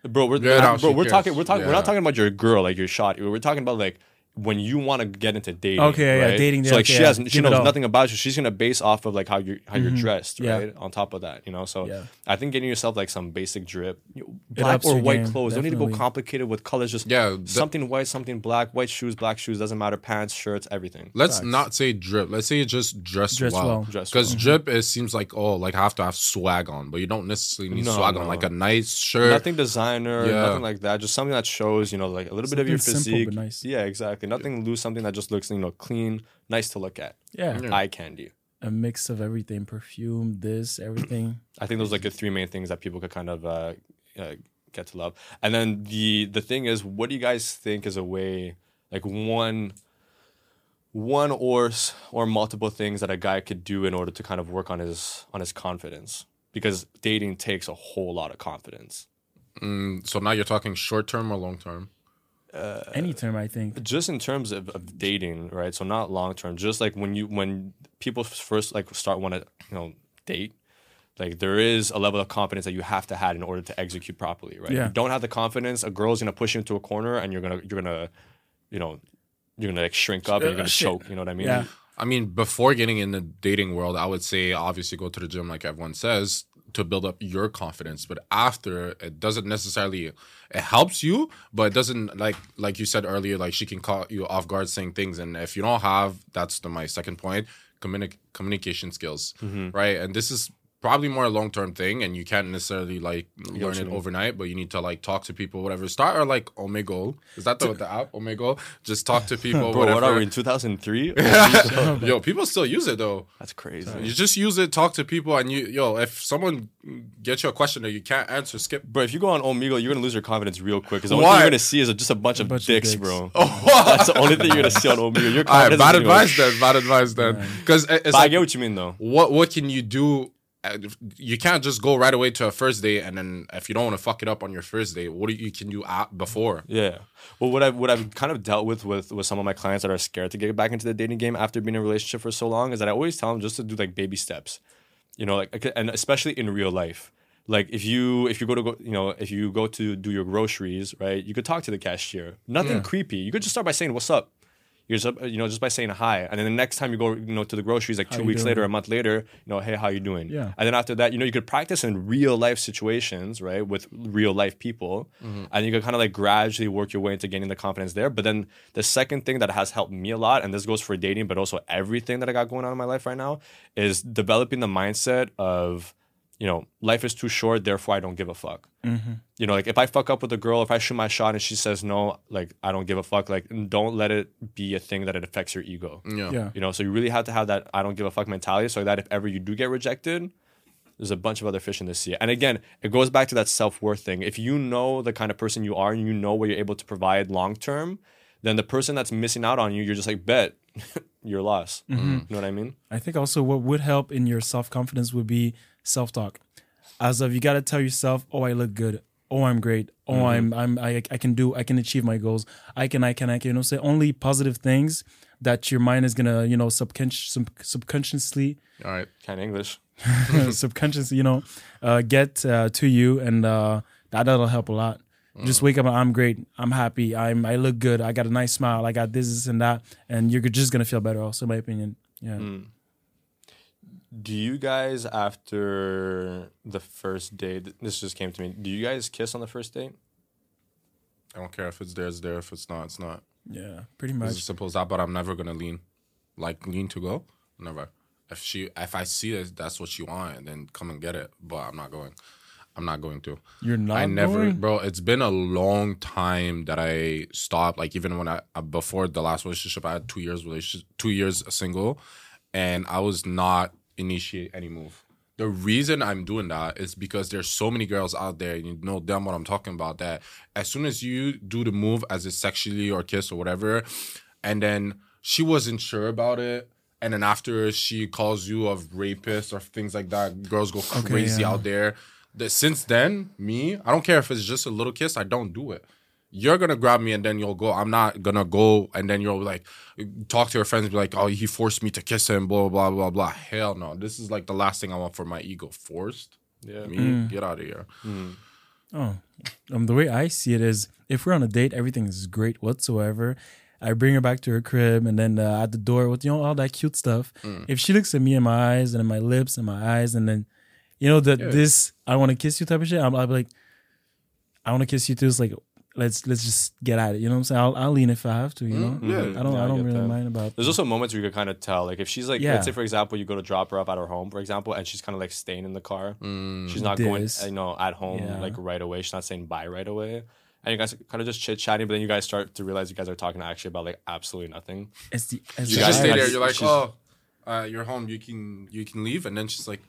bro. We're Yeah, no, bro, we're cares. talking we're talking we're not talking about your girl like your shot. We're talking about like when you want to get into dating. Okay, yeah, dating, So like okay, she yeah, has she give knows nothing about you. She's gonna base off of like how you how you're mm-hmm. dressed, Yeah. right? On top of that, you know. So Yeah. I think getting yourself like some basic drip, you know, It black or white game, clothes. Don't need to go complicated with colors. Just Yeah, th- something white, something black, white shoes, black shoes. Doesn't matter. Pants, shirts, everything. Let's Facts. not say drip. Let's say just dress, Dress well. well. Dress Because well. Mm-hmm. drip, it seems like oh, like I have to have swag on, but you don't necessarily need No, swag no. on. Like a nice shirt. Nothing designer, Yeah. nothing like that. Just something that shows, you know, like a little bit of your Something simple physique. but nice. Yeah, exactly. Nothing loose. Something that just looks, you know, clean, nice to look at. Yeah, Yeah. Eye candy. a mix of everything, perfume, this, everything. I think those are like the three main things that people could kind of uh, uh, get to love. And then the the thing is, what do you guys think is a way, like one, one or or multiple things that a guy could do in order to kind of work on his on his confidence? Because dating takes a whole lot of confidence. Mm, so now you're talking short term or long term. Any term, I think. just in terms of, of dating, right? So not long term. Just like when you when people first like start want to you know date, like there is a level of confidence that you have to have in order to execute properly, right? If Yeah. you don't have the confidence, a girl's gonna push you into a corner, and you're gonna you're gonna, you know, you're gonna like shrink up and you're Uh, gonna shit. choke. You know what I mean? Yeah. I mean, before getting in the dating world, I would say obviously go to the gym, like everyone says, to build up your confidence. But after, it doesn't necessarily it helps you, but it doesn't like like you said earlier. Like she can caught you off guard saying things, and if you don't have, that's the, my second point, communi- communication skills, mm-hmm. right? And this is probably more a long term thing, and you can't necessarily like learn it mean. overnight. But you need to like talk to people, whatever. Start or like Omegle. Is that the, the app Omegle? Just talk to people. Bro, whatever. what are we in 2003? Yo, people still use it though. That's crazy. You just use it, talk to people, and you, yo, if someone gets you a question that you can't answer, skip. Bro, if you go on Omegle, you're gonna lose your confidence real quick. Because the only thing you're gonna see is just a bunch of bunch of dicks, dicks. bro. That's the only thing you're gonna see on Omegle. Your All right, confidence bad is gonna go advice then. Bad advice then. Because it's But I get what you mean, though. what what can you do? Uh, You can't just go right away to a first date, and then if you don't want to fuck it up on your first date, what do you can do before? Yeah. Well, what I've what I've kind of dealt with with with some of my clients that are scared to get back into the dating game after being in a relationship for so long is that I always tell them just to do like baby steps, you know, like and especially in real life. Like if you if you go to go you know if you go to do your groceries right, you could talk to the cashier. Nothing Yeah. creepy. You could just start by saying what's up. You're just, you know just by saying hi, and then the next time you go you know to the groceries like two weeks doing? later, a month later, you know hey how you doing? Yeah. And then after that, you know, you could practice in real life situations, right, with real life people, mm-hmm. and you could kind of like gradually work your way into gaining the confidence there. But then the second thing that has helped me a lot, and this goes for dating, but also everything that I got going on in my life right now, is developing the mindset of you know, life is too short, therefore I don't give a fuck. Mm-hmm. You know, like if I fuck up with a girl, if I shoot my shot and she says no, like I don't give a fuck. Like don't let it be a thing that it affects your ego. Yeah. Yeah. You know, so you really have to have that I don't give a fuck mentality so that if ever you do get rejected, there's a bunch of other fish in the sea. And again, it goes back to that self worth thing. If you know the kind of person you are and you know what you're able to provide long term, then the person that's missing out on you, you're just like, bet you're lost. You know what I mean? I think also what would help in your self confidence would be self talk. As of you got to tell yourself, "Oh, I look good. Oh, I'm great. Oh, I'm I'm I, I can do. I can achieve my goals. I can. I can. I can." You know, say only positive things that your mind is gonna you know subconscious subconsciously All right. Kind of English. subconsciously you know uh, get uh, to you, and uh, that that'll help a lot. Just wake up. and I'm great. I'm happy. I'm. I look good. I got a nice smile. I got this, this, and that, and you're just gonna feel better. Also, in my opinion. Yeah. Do you guys, after the first date, this just came to me, do you guys kiss on the first date? I don't care if it's there, it's there. If it's not, it's not. Yeah. Pretty It's much. as simple as that. But I'm never gonna lean, like lean to go. Never. If she, if I see that that's what she want, then come and get it. But I'm not going. I'm not going to. You're not. I never, going? bro. It's been a long time that I stopped. Like even when I uh, before the last relationship, I had two years relationship, two years single, and I was not initiate any move. The reason I'm doing that is because there's so many girls out there, you know damn what I'm talking about. That as soon as you do the move, as it sexually or kiss or whatever, and then she wasn't sure about it. And then after she calls you a rapist or things like that, girls go crazy yeah. out there. The, since then, me, I don't care if it's just a little kiss, I don't do it. You're gonna grab me and then you'll go. I'm not gonna go and then you'll like talk to your friends, be like, "Oh, he forced me to kiss him." Blah blah blah blah. Hell no. This is like the last thing I want for my ego. Forced. Yeah. Me, get out of here. Oh, um, the way I see it is, if we're on a date, everything is great whatsoever. I bring her back to her crib, and then uh, at the door with you know all that cute stuff. If she looks at me in my eyes and in my lips and my eyes, and then you know that this I want to kiss you type of shit, I'm, I'll be like, I want to kiss you too. It's like let's let's just get at it. You know what I'm saying? I'll, I'll lean if I have to. You know? Yeah. I don't Yeah, I I don't get really that. mind about. There's also moments where you can kind of tell, like if she's like, Yeah. let's say for example, you go to drop her off at her home, for example, and she's kind of like staying in the car. She's not going, This. you know, at home Yeah. like right away. She's not saying bye right away. And you guys kind of just chit chatting, but then you guys start to realize you guys are talking actually about like absolutely nothing. It's the it's You the guys just stay there. You're like, she's- "Oh, uh, you're home. You can you can leave." And then she's like,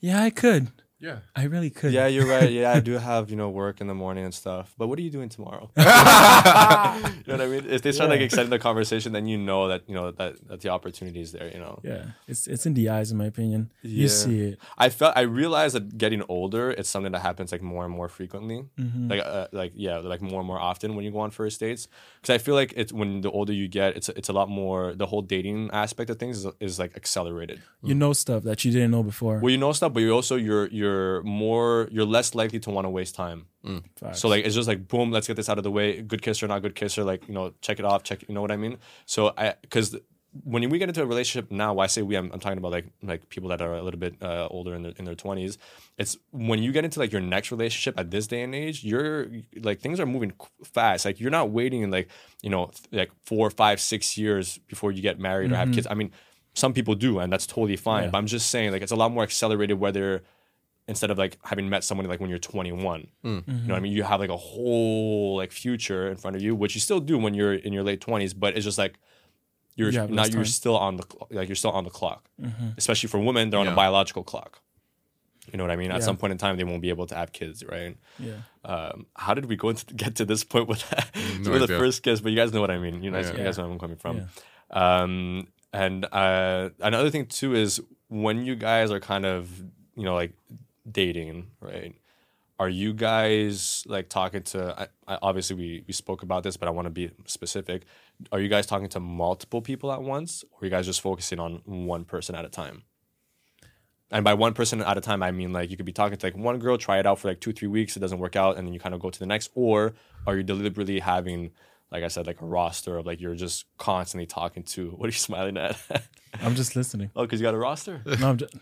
Yeah, I could. "Yeah." I really could. Yeah, you're right. Yeah, I do have you know work in the morning and stuff. But what are you doing tomorrow? you know what I mean? If they start like Yeah. extending the conversation, then you know that you know that that the opportunity is there. You know. Yeah, it's it's in the eyes, in my opinion. Yeah. You see it. I felt I realized that getting older, it's something that happens like more and more frequently. Mm-hmm. Like uh, like yeah, like more and more often when you go on first dates. Because I feel like it's when the older you get, it's it's a lot more. The whole dating aspect of things is, is like accelerated. You know stuff that you didn't know before. Well, you know stuff, but you also you're you're more you're less likely to want to waste time. Facts. So like it's just like boom, let's get this out of the way. Good kisser, not good kisser. Like you know, check it off. Check. You know what I mean? So I because when we get into a relationship now, why I say we, I'm, I'm talking about like like people that are a little bit uh, older in their in their twenties. It's when you get into like your next relationship at this day and age, you're like things are moving fast. Like you're not waiting in like you know th- like four, five, six years before you get married or have kids. I mean, some people do, and that's totally fine. Yeah. But I'm just saying like it's a lot more accelerated whether instead of like having met someone like when you're 21 you know what i mean? You have like a whole like future in front of you which you still do when you're in your late 20s but it's just like you're You have now you're still on the cl- like you're still on the clock. Especially for women they're on a biological clock. You know what i mean? At Yeah. some point in time they won't be able to have kids right? Yeah. um, how did we go into, get to this point with that? No with the first kiss but you guys know what i mean. You guys, Yeah. you guys know where i'm coming from. Um, and uh, another thing too is when you guys are kind of you know like dating right? Are you guys like talking to I, I, obviously we, we spoke about this but i want to be specific. Are you guys talking to multiple people at once or are you guys just focusing on one person at a time? And by one person at a time i mean like you could be talking to like one girl try it out for like two three weeks it doesn't work out and then you kind of go to the next. Or are you deliberately having like i said like a roster of like you're just constantly talking to what are you smiling at? I'm just listening. oh because you got a roster? No, I'm just,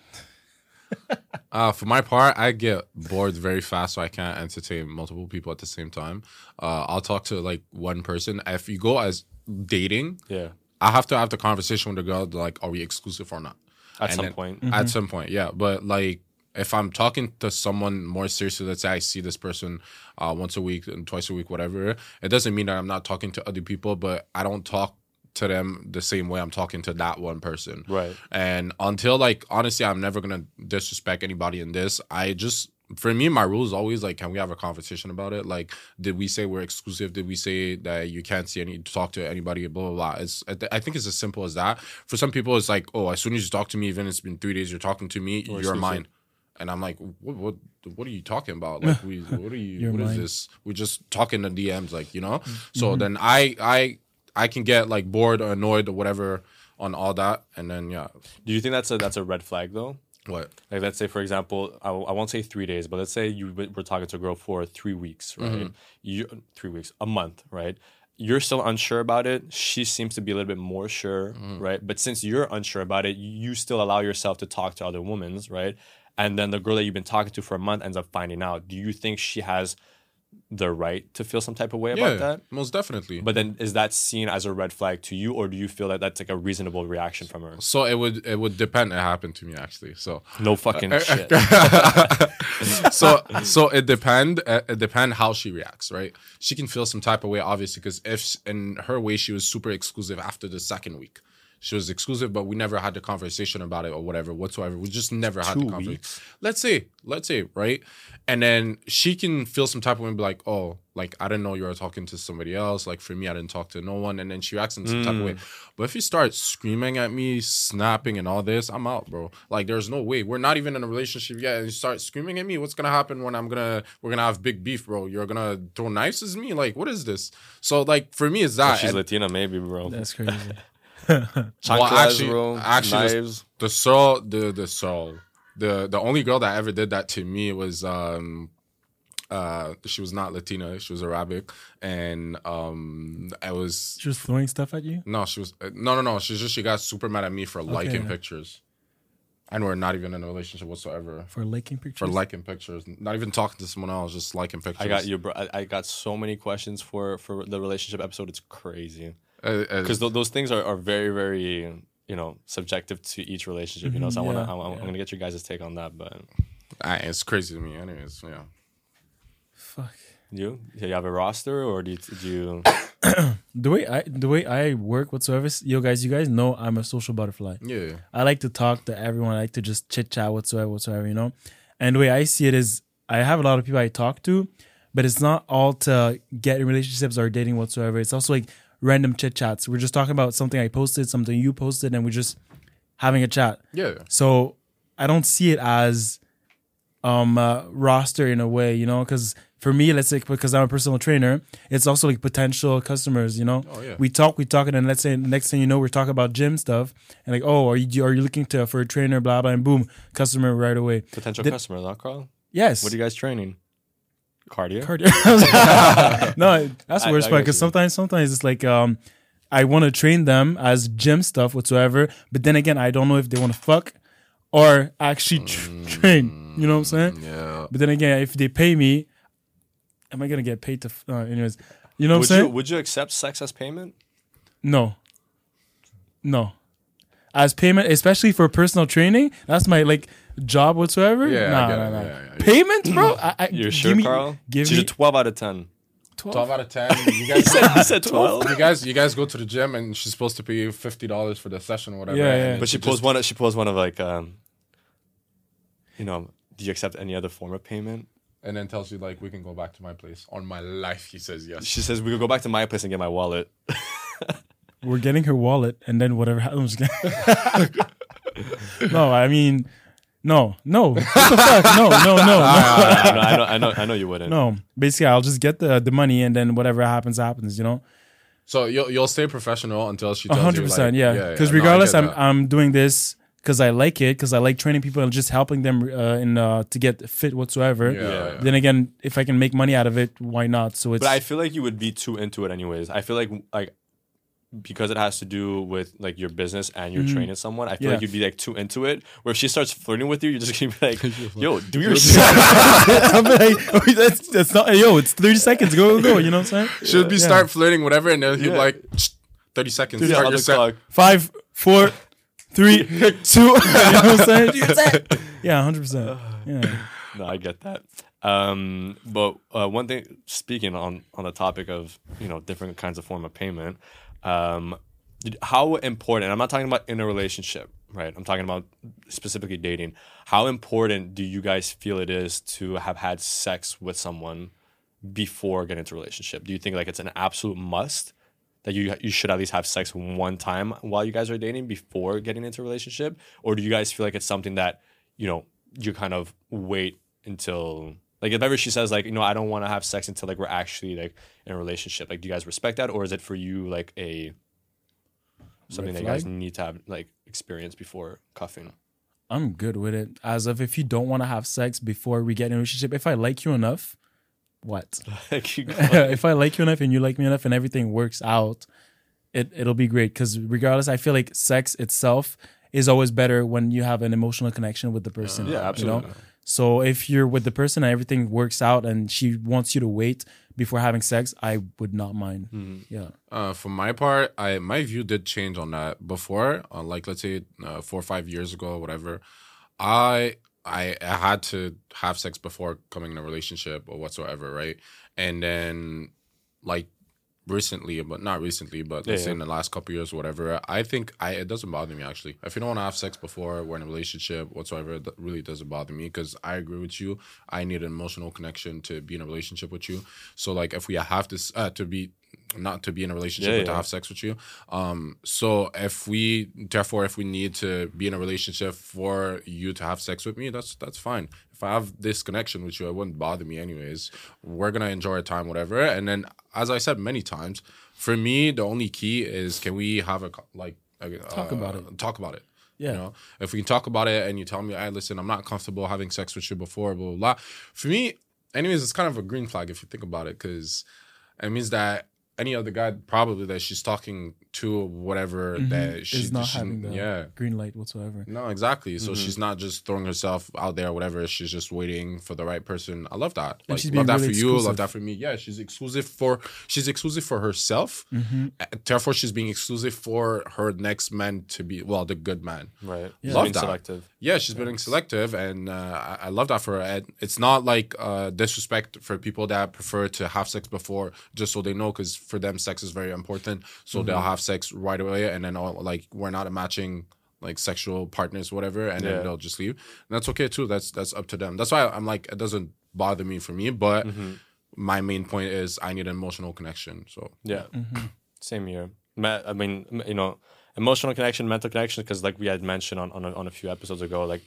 Uh, for my part, I get bored very fast, so I can't entertain multiple people at the same time. Uh, I'll talk to like one person. If you go as dating, yeah I have to have the conversation with the girl. Like, are we exclusive or not? At And some then- point. At some point, yeah. But like, If I'm talking to someone more seriously, let's say I see this person uh, once a week and twice a week, whatever, it doesn't mean that I'm not talking to other people, but I don't talk to them the same way I'm talking to that one person. Right. And until like honestly, I'm never gonna disrespect anybody in this. I just for me, my rule is always like, can we have a conversation about it? Like, did we say we're exclusive? Did we say that you can't see any talk to anybody? Blah blah blah. It's I think it's as simple as that. For some people, it's like, oh, as soon as you talk to me, even it's been three days, you're talking to me, you're mine. And I'm like, what, what, what are you talking about? Like, we, what are you, what is this? We're just talking in DMs, like, you know. So then I, I, I can get like bored or annoyed or whatever on all that, and then yeah, Do you think that's a that's a red flag though? what? Like let's say for example, I, I won't say three days, but let's say you were talking to a girl for three weeks, right? Mm-hmm. You three weeks, a month, right? You're still unsure about it. She seems to be a little bit more sure, Mm-hmm. right? But since you're unsure about it, you still allow yourself to talk to other women, right? And then the girl that you've been talking to for a month ends up finding out. Do you think she has the right to feel some type of way about Yeah, that? most definitely. But then is that seen as a red flag to you, or do you feel that that's like a reasonable reaction from her? So it would it would depend. It happened to me actually. So No fucking shit. so so it depend uh, it depend how she reacts, right? She can feel some type of way, obviously, because if in her way she was super exclusive after the second week. She was exclusive, but we never had the conversation about it or whatever whatsoever. We just never had the Two conversation. weeks? Let's say, let's say, right? And then she can feel some type of way and be like, oh, like I didn't know you were talking to somebody else. Like for me, I didn't talk to no one. And then she reacts in some type of Mm. way. But if you start screaming at me, snapping and all this, I'm out, bro. Like there's no way. We're not even in a relationship yet. And you start screaming at me, what's gonna happen when I'm gonna we're gonna have big beef, bro? You're gonna throw knives at me? Like what is this? So like for me it's that. She's And Latina, maybe, bro. That's crazy. Well, actually- bro. actually, the- knives. the soul the the soul. The the only girl that ever did that to me was um uh she was not Latina, she was Arabic and um I was She was throwing stuff at you. no, she was uh, no no no, she's just she got super mad at me for liking Okay. pictures. And we're not even in a relationship whatsoever. For liking pictures. For liking pictures, not even talking to someone else, just liking pictures. I got you, bro. I, I got so many questions for for the relationship episode. It's crazy because th- those things are, are very very you know subjective to each relationship. You know, so i want to I'm. I'm gonna get your guys' take on that. But uh, it's crazy to me. Anyways, yeah. Fuck. you, you have a roster or do you, do you The way I the way I work whatsoever, yo guys, you guys know I'm a social butterfly. Yeah. I like to talk to everyone. I like to just chit chat whatsoever, whatsoever, you know. And the way I see it is, I have a lot of people I talk to, but it's not all to get in relationships or dating whatsoever. It's also like random chit chats. We're just talking about something I posted, something you posted, and we're just having a chat. Yeah. So I don't see it as um uh, roster in a way, you know, because for me, let's say because I'm a personal trainer, it's also like potential customers, you know. Oh, yeah. We talk, we talk, and then let's say next thing you know, we're talking about gym stuff, and like, oh, are you are you looking to for a trainer, blah blah, and boom, customer right away. potential customers? Huh, Kharl? Yes. What are you guys training? Cardio. cardio. no, that's the worst part because sometimes, sometimes it's like um, I want to train them as gym stuff whatsoever, but then again, I don't know if they want to fuck or actually tr- train. You know what I'm saying? Yeah. But then again, if they pay me, am I gonna get paid to? F- uh, anyways, you know what Would I'm you saying? would you accept sex as payment? no, no. As payment, especially for personal training, that's my like job whatsoever. Yeah, I nah, get nah, it. nah. Yeah, yeah. Payments, bro. I, I, You're give sure, me, Kharl? Give She's me a twelve out of ten. 12 out of 10. You guys, I said twelve. you guys, you guys go to the gym and she's supposed to pay you fifty dollars for the session or whatever. Yeah, yeah. But she just- pulls one. She pulls one of like, um, you know, do you accept any other form of payment? and then tells you like we can go back to my place. On my life, he says yes. She says we could go back to my place and get my wallet. we're getting her wallet, and then whatever happens. no, I mean, no, no, what the fuck? no, no, no, no. I, know, I know, I know, you wouldn't. no. Basically, I'll just get the the money, and then whatever happens, happens. You know, So you'll you'll stay professional until she tells hundred percent, yeah. Because no, I regardless, get I'm that. I'm doing this because I like it, because I like training people and just helping them uh, in uh, to get fit whatsoever. Yeah, yeah. Then again, if I can make money out of it, why not? So it's But I feel like you would be too into it anyways. I feel like like because it has to do with like your business and you're training someone. I feel. Yeah. like you'd be like too into it. Where if she starts flirting with you, you're just gonna be like, "Yo, do your shit." I'm like, oh, that's, that's not. Yo, it's thirty seconds. Go, go. You know what I'm saying? She would be Yeah. start flirting, whatever, and then he'd be Yeah. like, thirty seconds. Yeah, start on your the set. clock. Five, four, three, two. you know what I'm saying? Yeah, hundred percent. Yeah. no, I get that. Um, but uh, one thing, speaking on on the topic of you know different kinds of form of payment, um, how important? I'm not talking about in a relationship, right? I'm talking about specifically dating. How important do you guys feel it is to have had sex with someone before getting into a relationship? Do you think like it's an absolute must? That you you should at least have sex one time while you guys are dating before getting into a relationship, or do you guys feel like it's something that you know you kind of wait until like if ever she says like you know I don't want to have sex until like we're actually like in a relationship. Like do you guys respect that, or is it for you like a something that you guys need to have like experience before cuffing? I'm good with it. As of if you don't want to have sex before we get in a relationship, if I like you enough, what? like you if I like you enough and you like me enough and everything works out, it it'll be great. Because regardless, I feel like sex itself is always better when you have an emotional connection with the person. Yeah, you know? So if you're with the person and everything works out and she wants you to wait before having sex, I would not mind. Hmm. Yeah. Uh, for my part, I my view did change on that. Before, uh, like let's say uh, four or five years ago, whatever, I I I had to have sex before coming in a relationship or whatsoever, right? And then like recently, but not recently, but let's Yeah, say yeah. in the last couple years, whatever. I think I it doesn't bother me actually. If you don't want to have sex before we're in a relationship whatsoever, it really doesn't bother me because I agree with you. I need an emotional connection to be in a relationship with you. So like if we have this uh, to be not to be in a relationship Yeah, but to have sex with you. Um, so if we therefore if we need to be in a relationship for you to have sex with me, that's that's fine. If I have this connection with you, it wouldn't bother me anyways. We're gonna enjoy our time, whatever. And then, as I said many times, for me, the only key is can we have a like a, Talk uh, about it. Talk about it. Yeah. You know, if we can talk about it and you tell me, hey, listen, I'm not comfortable having sex with you before, blah, blah, blah. For me, anyways, it's kind of a green flag if you think about it, because it means that any other guy probably that she's talking to or whatever that she, is not she- having the yeah. green light whatsoever. No, exactly. So Mm-hmm. she's not just throwing herself out there, or whatever. She's just waiting for the right person. I love that. Like, she's love that really for you. Love that for me. Yeah, she's exclusive for. She's exclusive for herself. Mm-hmm. Uh, Therefore, she's being exclusive for her next man to be. Well, the good man. Right. Yeah. Love Being that. selective. Yeah, she's being selective, and uh, I, I love that for her. And it's not like uh, disrespect for people that prefer to have sex before, just so they know, because for them, sex is very important. So they'll Mm-hmm. have sex right away, and then all, like we're not matching like sexual partners, whatever, and Yeah. then they'll just leave. And that's okay too. That's that's up to them. That's why I'm like it doesn't bother me for me, but Mm-hmm. my main point is I need an emotional connection. So Yeah. Same here. I mean, you know, emotional connection, mental connection, because like we had mentioned on, on, a, on a few episodes ago, like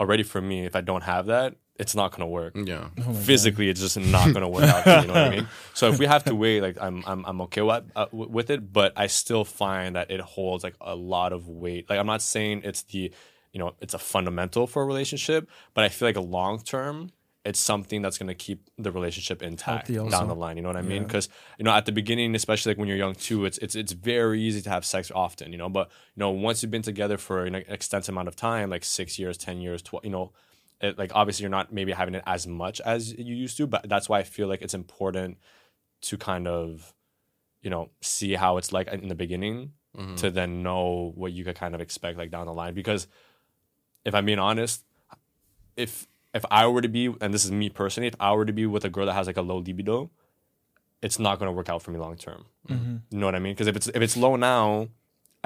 already for me, if I don't have that, it's not going to work. yeah, Physically, it's just not going to work out. You know what I mean? So if we have to wait, like I'm, I'm, I'm okay with, uh, with it, but I still find that it holds like a lot of weight. Like I'm not saying it's the, you know, it's a fundamental for a relationship, but I feel like a long term, it's something that's going to keep the relationship intact Healthy down the line. You know what I mean? Yeah. Because you know, at the beginning, especially like when you're young too, it's it's it's very easy to have sex often. You know, but you know, once you've been together for an extensive amount of time, like six years, ten years, twelve, you know, it, like obviously you're not maybe having it as much as you used to. But that's why I feel like it's important to kind of, you know, see how it's like in the beginning mm-hmm. to then know what you could kind of expect like down the line. Because if I'm being honest, if if I were to be, and this is me personally, if I were to be with a girl that has like a low libido, it's not going to work out for me long term. Mm-hmm. You know what I mean? Because if it's if it's low now,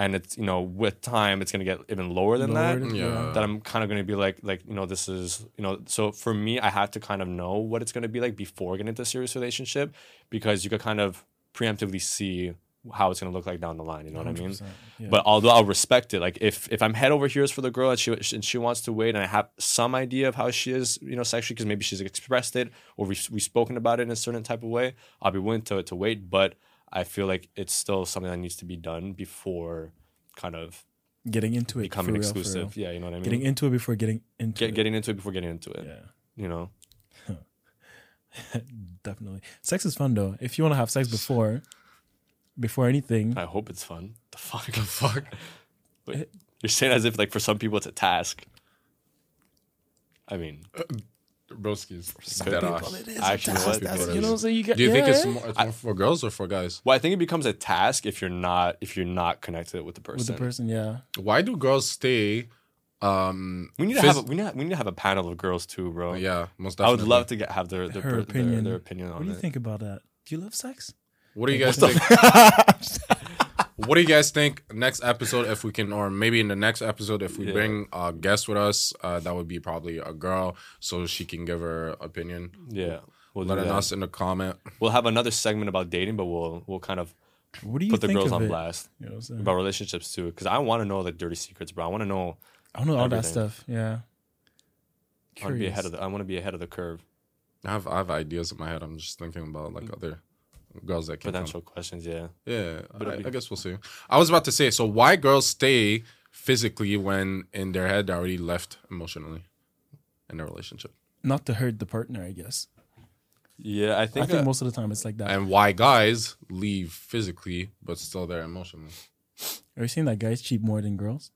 and it's you know with time it's going to get even lower than Lowered, that. yeah. That I'm kind of going to be like like you know this is you know so for me I have to kind of know what it's going to be like before getting into a serious relationship because you could kind of preemptively see how it's going to look like down the line. You know what I mean? yeah. But although I'll respect it, like if if I'm head over heels for the girl and she and she wants to wait, and I have some idea of how she is, you know, sexually, because maybe she's expressed it or we've we've spoken about it in a certain type of way, I'll be willing to to wait. But I feel like it's still something that needs to be done before kind of Getting into it. becoming real, exclusive. Yeah, you know what I mean. Getting into it before getting into Get, it. getting into it before getting into it. yeah. You know. Definitely. Sex is fun though. If you want to have sex before, before anything, I hope it's fun. The fuck. the fuck. But eh. you're saying as if like for some people it's a task. I mean, Broski's Some dead people ass. it is. Actually, That's- what? that's- People you it know, is. so you got. Do you think it's yeah. more, it's more for girls or for guys? well, I think it becomes a task if you're not if you're not connected with the person. with the person? Yeah. Why do girls stay Um, We need to phys- have a, we need to, we need to have a panel of girls too, bro. yeah, most definitely. I would love to get have their their, Her their, opinion. their opinion on it. What do you it. think about that? Do you love sex? What do you guys think? what do you guys think? Next episode, if we can, or maybe in the next episode, if we Yeah. bring a guest with us, uh, that would be probably a girl, so she can give her opinion. Yeah, we'll do Letting us in the comment. We'll have another segment about dating, but we'll we'll kind of What do you put the girls on it? blast You know what about relationships too, because I want to know the dirty secrets, bro. I want to know. I don't know all that stuff. Yeah. I want to be ahead of the. I want to be ahead of the curve. I have I have ideas in my head. I'm just thinking about like other girls that can come. Potential questions, yeah. Yeah, But I, be- I guess we'll see. I was about to say, so why girls stay physically when in their head they're already left emotionally in a relationship, Not to hurt the partner, I guess. Yeah, I I think. think uh, most of the time it's like that. and why guys leave physically but still there emotionally. Are you saying that guys cheat more than girls?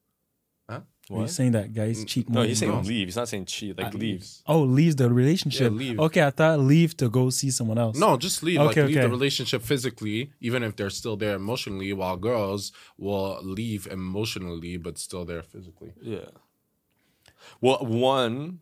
Huh? Are you What? saying that guys cheat more no, he's saying girls? leave. He's not saying cheat. Like I- leave. Oh, leaves the relationship. Yeah, leave. Okay, I thought leave to go see someone else. No, just leave. Okay, like leave the okay. relationship physically, even if they're still there emotionally. While girls will leave emotionally but still there physically. Yeah. Well, one,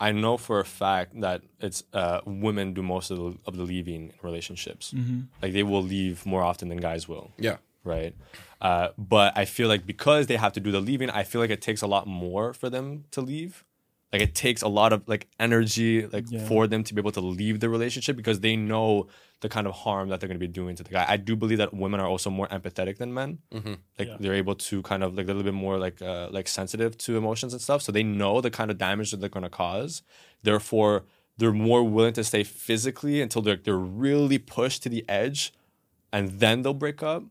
I know for a fact that it's uh, women do most of the, of the leaving in relationships. Like they will leave more often than guys will, Yeah, right? Uh, but I feel like because they have to do the leaving, I feel like it takes a lot more for them to leave. Like it takes a lot of like energy like Yeah. for them to be able to leave the relationship because they know the kind of harm that they're going to be doing to the guy. I do believe that women are also more empathetic than men. Like Yeah. they're able to kind of like a little bit more like uh, like sensitive to emotions and stuff. So they know the kind of damage that they're going to cause. Therefore, they're more willing to stay physically until they're they're really pushed to the edge, and then they'll break up.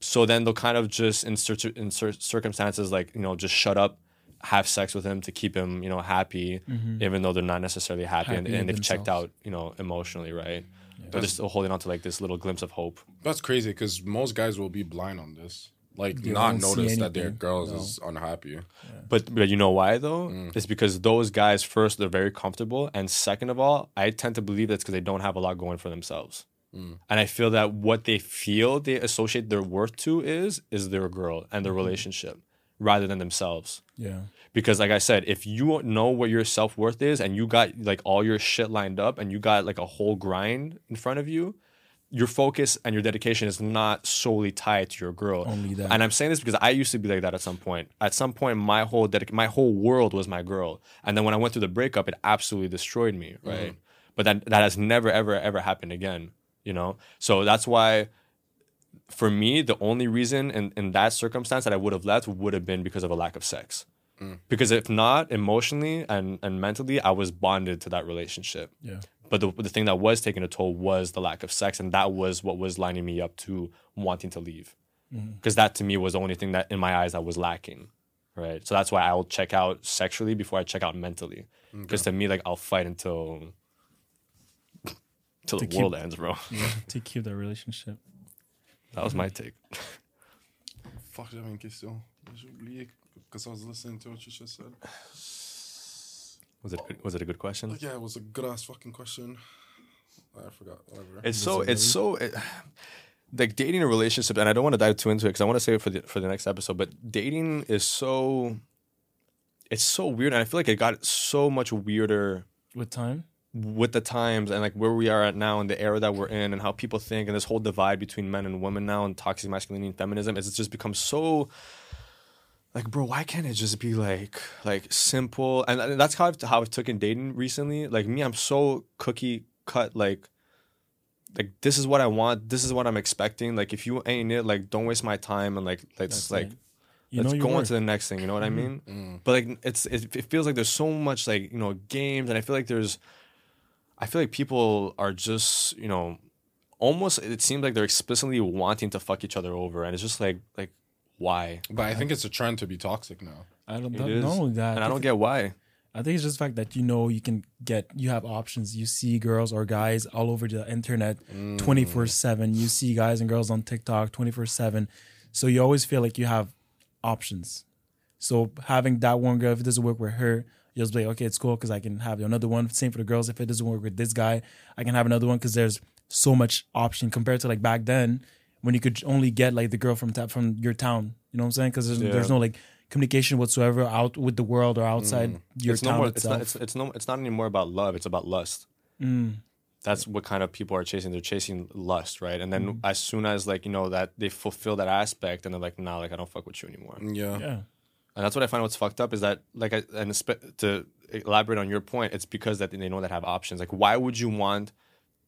So then they'll kind of just in search in cer- circumstances like you know just shut up, have sex with him to keep him you know happy, even though they're not necessarily happy, and, Happy and with they've checked out you know emotionally, right? They're just still holding on to like this little glimpse of hope. that's crazy because most guys will be blind on this. Like They not notice that their anything. girls No. is unhappy. But but you know why though? Mm. It's because those guys first they're very comfortable, and second of all, I tend to believe that's because they don't have a lot going for themselves. Mm. And I feel that what they feel they associate their worth to is is their girl and Mm-hmm. their relationship, rather than themselves. Yeah. Because like I said, if you know what your self worth is, and you got like all your shit lined up, and you got like a whole grind in front of you, your focus and your dedication is not solely tied to your girl. Only that. And I'm saying this because I used to be like that at some point. At some point, my whole dedic- my whole world was my girl. And then when I went through the breakup, it absolutely destroyed me, right? But that that has never ever ever happened again, you know. So that's why, for me, the only reason in in that circumstance that I would have left would have been because of a lack of sex. Mm. Because if not, emotionally and and mentally, I was bonded to that relationship. Yeah. But the, the thing that was taking a toll was the lack of sex, and that was what was lining me up to wanting to leave. Mm-hmm. Because that to me was the only thing that in my eyes I was lacking, right? So that's why I will check out sexually before I check out mentally. Because to me, like I'll fight until till the To keep- world ends, bro. yeah. To keep that relationship. That was my take. Fuck, j'avais une question. J'ai oublié because I was listening to what you just said. Was it was it a good question? Yeah, it was a good ass fucking question. I forgot. Whatever. It's so it's so it, like dating a relationship, and I don't want to dive too into it because I want to save it for the for the next episode. But dating is so it's so weird, and I feel like it got so much weirder With time? With the times and like where we are at now and the era that we're in and how people think and this whole divide between men and women now and toxic masculinity and feminism is it's just become so like bro why can't it just be like like simple and and that's how I've, how I've taken dating recently like me I'm so cookie cut like like this is what I want this is what I'm expecting like if you ain't it like don't waste my time and like let's That's like it. You let's go on to the next thing. You know what I mean? Mm. But like, it's it, it feels like there's so much like you know games, and I feel like there's, I feel like people are just you know, almost it seems like they're explicitly wanting to fuck each other over, and it's just like like why? But I think it's a trend to be toxic now. I don't It know is, not only that. and I don't get why. I think it's just the fact that you know you can get you have options. You see girls or guys all over the internet mm. twenty four seven. You see guys and girls on TikTok twenty four seven. So you always feel like you have options. So having that one girl, if it doesn't work with her, you'll just be like, okay, it's cool because I can have another one. Same for the girls. If it doesn't work with this guy, I can have another one because there's so much option compared to like back then when you could only get like the girl from ta- from your town. You know what I'm saying? Because there's, Yeah. there's no like communication whatsoever out with the world or outside your it's no town more. It's itself. not. It's, it's no. It's not anymore about love. It's about lust. Mm. That's what kind of people are chasing. They're chasing lust, right? And then Mm-hmm. as soon as like you know that they fulfill that aspect, and they're like, nah, like I don't fuck with you anymore. Yeah. yeah. And that's what I find what's fucked up is that like I, and to elaborate on your point, it's because that they know that have options. Like, why would you want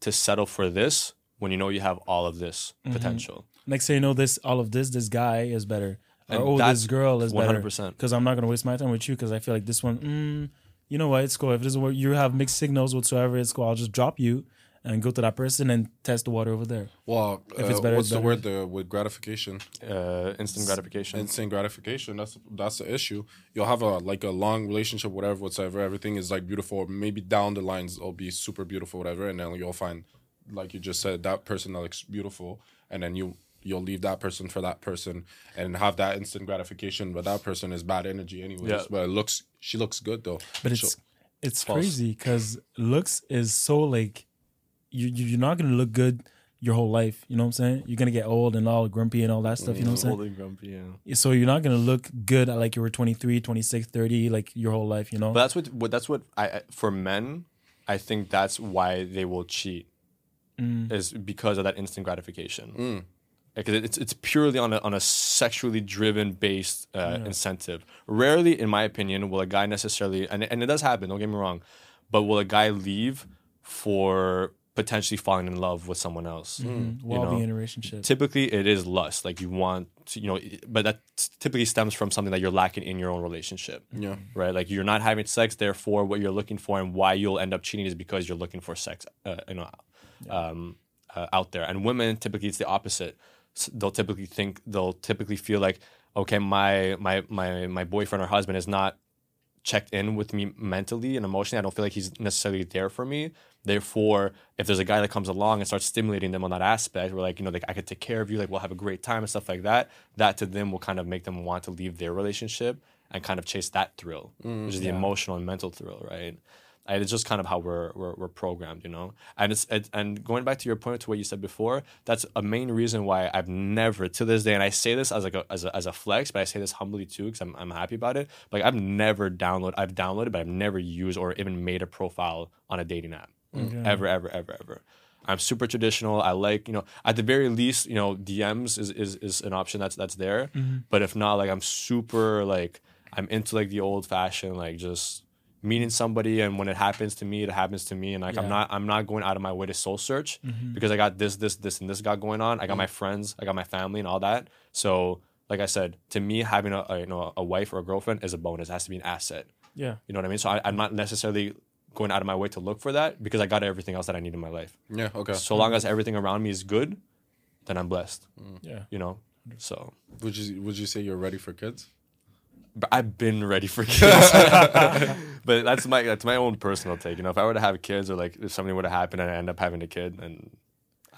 to settle for this when you know you have all of this Mm-hmm. potential? Next thing you know, this all of this, this guy is better. Or, oh, this girl is better. 100%. Because I'm not gonna waste my time with you because I feel like this one. Mm, you know what? It's cool. If it doesn't work, you have mixed signals whatsoever. It's cool. I'll just drop you and go to that person and test the water over there. Well, If it's uh, better, what's it's the word there with gratification? Uh, instant gratification. Instant gratification. That's that's the issue. You'll have a like a long relationship, whatever, whatsoever. Everything is like beautiful. Maybe down the lines it'll be super beautiful, whatever, and then you'll find, like you just said, that person that looks beautiful, and then you you'll leave that person for that person and have that instant gratification. But that person is bad energy, anyways. Yeah. But it looks she looks good though. But So- it's it's False. crazy because looks is so like you you- you're not gonna look good your whole life. You know what I'm saying? You're gonna get old and all grumpy and all that stuff. You know what I'm saying? Old and grumpy, yeah. So you're not gonna look good at like you were 23, 26, 30, like your whole life. You know? But that's what, what that's what I I- for men, I think that's why they will cheat, Mm. is because of that instant gratification. Because it's it's purely on a on a sexually driven based uh, incentive. Rarely, in my opinion, will a guy necessarily and and it does happen. Don't get me wrong, but will a guy leave for potentially falling in love with someone else? While know? being in a relationship. typically it is lust like you want to, you know but that typically stems from something that you're lacking in your own relationship Yeah. right like you're not having sex therefore what you're looking for and why you'll end up cheating is because you're looking for sex uh, you know um, uh, out there and women typically it's the opposite S- they'll typically think they'll typically feel like okay my my my my boyfriend or husband is not checked in with me mentally and emotionally. I don't feel like he's necessarily there for me. Therefore, if there's a guy that comes along and starts stimulating them on that aspect, where like, you know, like I could take care of you, like we'll have a great time and stuff like that, that to them will kind of make them want to leave their relationship and kind of chase that thrill, mm, which is the emotional and mental thrill, right? And it's just kind of how we're, we're, we're programmed, you know? And it's, it, and going back to your point to what you said before, that's a main reason why I've never, to this day, and I say this as like a, as a, as a flex, but I say this humbly too, because I'm, I'm happy about it. Like I've never downloaded, I've downloaded, but I've never used or even made a profile on a dating app. Mm-hmm. Ever, ever, ever, ever. I'm super traditional. I like, you know, at the very least, you know, DMs is is, is an option that's that's there. Mm-hmm. But if not, like I'm super like I'm into like the old fashioned, like just meeting somebody and when it happens to me, it happens to me. And like I'm not I'm not going out of my way to soul search mm-hmm. because I got this, this, this, and this got going on. I got my friends, I got my family and all that. So like I said, to me, having a, a you know a wife or a girlfriend is a bonus. It has to be an asset. yeah. You know what I mean? So I, I'm not necessarily going out of my way to look for that because I got everything else that I need in my life. Yeah. Okay. So long as everything around me is good, then I'm blessed. Mm. Yeah. You know. So, Would you would you say you're ready for kids? But I've been ready for kids. but that's my that's my own personal take. You know, if I were to have kids or like if something were to happen and I end up having a kid, then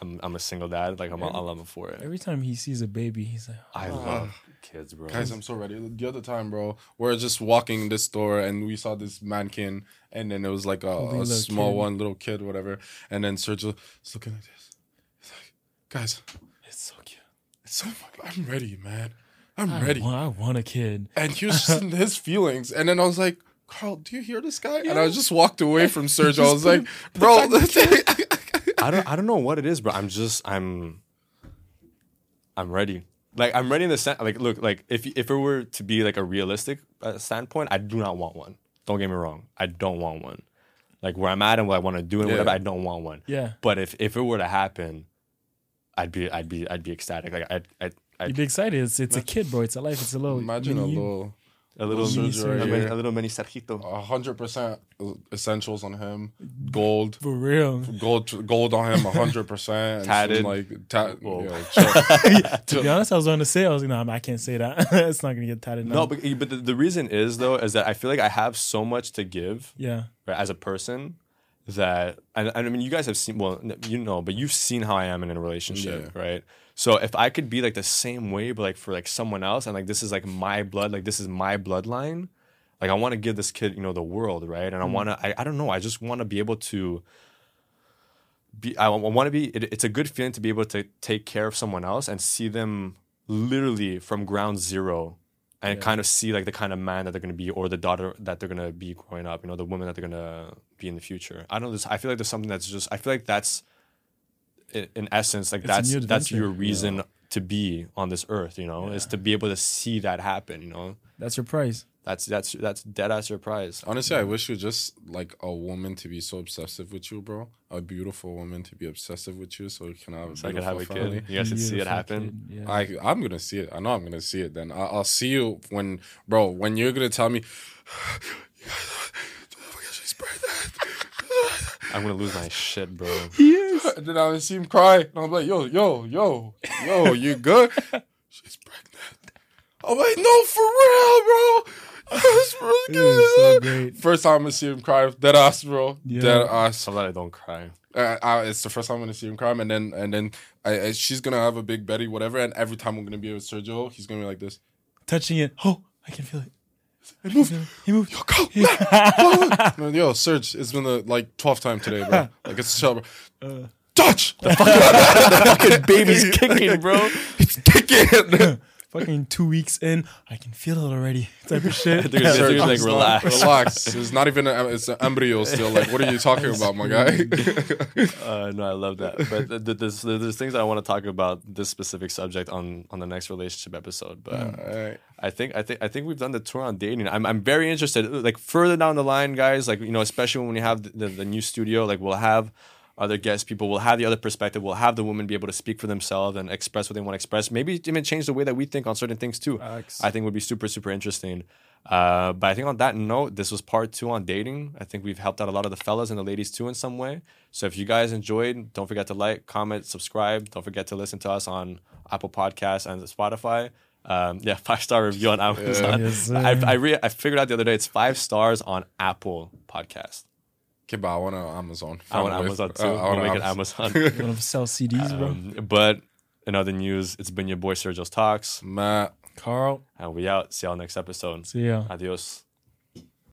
I'm I'm a single dad. Like I'm all I'm for it. Every time he sees a baby, he's like, I love kids, bro. Guys, I'm so ready. The other time, bro, we're just walking this store and we saw this mannequin, and then it was like a, a a small kid. one, little kid, whatever. And then Sergio is looking like this. He's like, guys, it's so cute. it's so fuck- I'm ready, man. I'm I ready. want, I want a kid. And he was just in his feelings. And then I was like, Kharl, do you hear this guy? And I just walked away from Sergio. I was like, bro, I don't I don't know what it is, bro. I'm just I'm I'm ready. Like I'm ready in the sense like look like if if it were to be like a realistic uh, standpoint, I do not want one. Don't get me wrong. I don't want one. Like where I'm at and what I want to do and Yeah. whatever, I don't want one. Yeah. But if if it were to happen, I'd be I'd be I'd be ecstatic. Like I'd I'd, You'd be excited. It's it's a kid, bro. It's a life. It's a little. imagine a mini you. little, a little Little mini, Sergio a, mini, a little mini Sergito. a hundred percent essentials on him, gold. For real. Gold, gold on him, hundred percent. Tatted. like tat. Whoa. Yeah, check. To be honest, I was going to say, I was like, no, I can't say that. it's not gonna get tatted. No, but but the, the reason is though is that I feel like I have so much to give yeah, right, as a person that and, and I mean you guys have seen well you know but you've seen how I am in a relationship Yeah. right so if I could be like the same way but like for like someone else and like this is like my blood like this is my bloodline like I want to give this kid you know the world right and I mm. want to I, I don't know I just want to be able to be I, want to be it, it's a good feeling to be able to take care of someone else and see them literally from ground zero and kind of see like the kind of man that they're gonna be or the daughter that they're gonna be growing up. You know, the woman that they're gonna be in the future. I don't know. This, I feel like there's something that's just. I feel like that's, in, in essence, like a that's that's your reason to be on this earth. You know, is to be able to see that happen. You know, That's your prize. that's that's that's dead ass your prize. Honestly, I wish you just like a woman to be so obsessive with you, bro. A beautiful woman to be obsessive with you, so you can have a So I could beautiful have a family. kid. You guys should see it happen. kid, Yeah. I I'm gonna see it. I know I'm gonna see it. Then I, I'll see you when, bro. When you're gonna tell me, she's pregnant. I'm gonna lose my shit, bro. And then I see him cry, and I'm like, yo, yo, yo, yo, you good? she's pregnant. I'm like, no, for real, bro. That's really It is so good. great. First time I'm gonna see him cry, dead ass, bro. Yeah. Dead ass. So that I don't cry. Uh, uh, it's the first time I'm gonna see him cry, and then and then I, I, she's gonna have a big Betty, whatever. And every time I'm gonna be with Sergio, he's gonna be like this. Touching it. Oh, I can feel it. Hey, moved. He moved. Yo, go. back. Man, Yo, Serge, it's been the like 12th time today, bro. Like it's a chill, bro. Uh. Touch. The fucking baby's kicking, bro. It's kicking. Fucking two weeks in, I can feel it already. Type of shit. They're gonna- they're like relax. Relax. It's not even. A, it's an embryo still. Like, what are you talking about, my guy? Uh, no, I love that. But th- th- there's, there's things I want to talk about this specific subject on on the next relationship episode. But Alright. I think I think I think we've done the tour on dating. I'm I'm very interested. Like further down the line, guys. Like you know, especially when we have the, the, the new studio, like we'll have other guest people. We'll have the other perspective. We'll have the women be able to speak for themselves and express what they want to express. Maybe even change the way that we think on certain things too. I think would be super super interesting. Uh, but I think on that note, this was part two on dating. I think we've helped out a lot of the fellas and the ladies too in some way. So if you guys enjoyed, don't forget to like, comment, subscribe. Don't forget to listen to us on Apple Podcasts and Spotify. Um, yeah, five star review on Amazon. Yes. I I, re- I figured out the other day it's five stars on Apple Podcast. Okay, but I want on Amazon. I want Finally. Amazon too. Uh, I we'll want make it Amazon. Amazon. You want to sell CDs, bro? um, but in other news, it's been your boy Sergio's Talks, Matt. Kharl. and we out. See y'all next episode. See ya. Adios.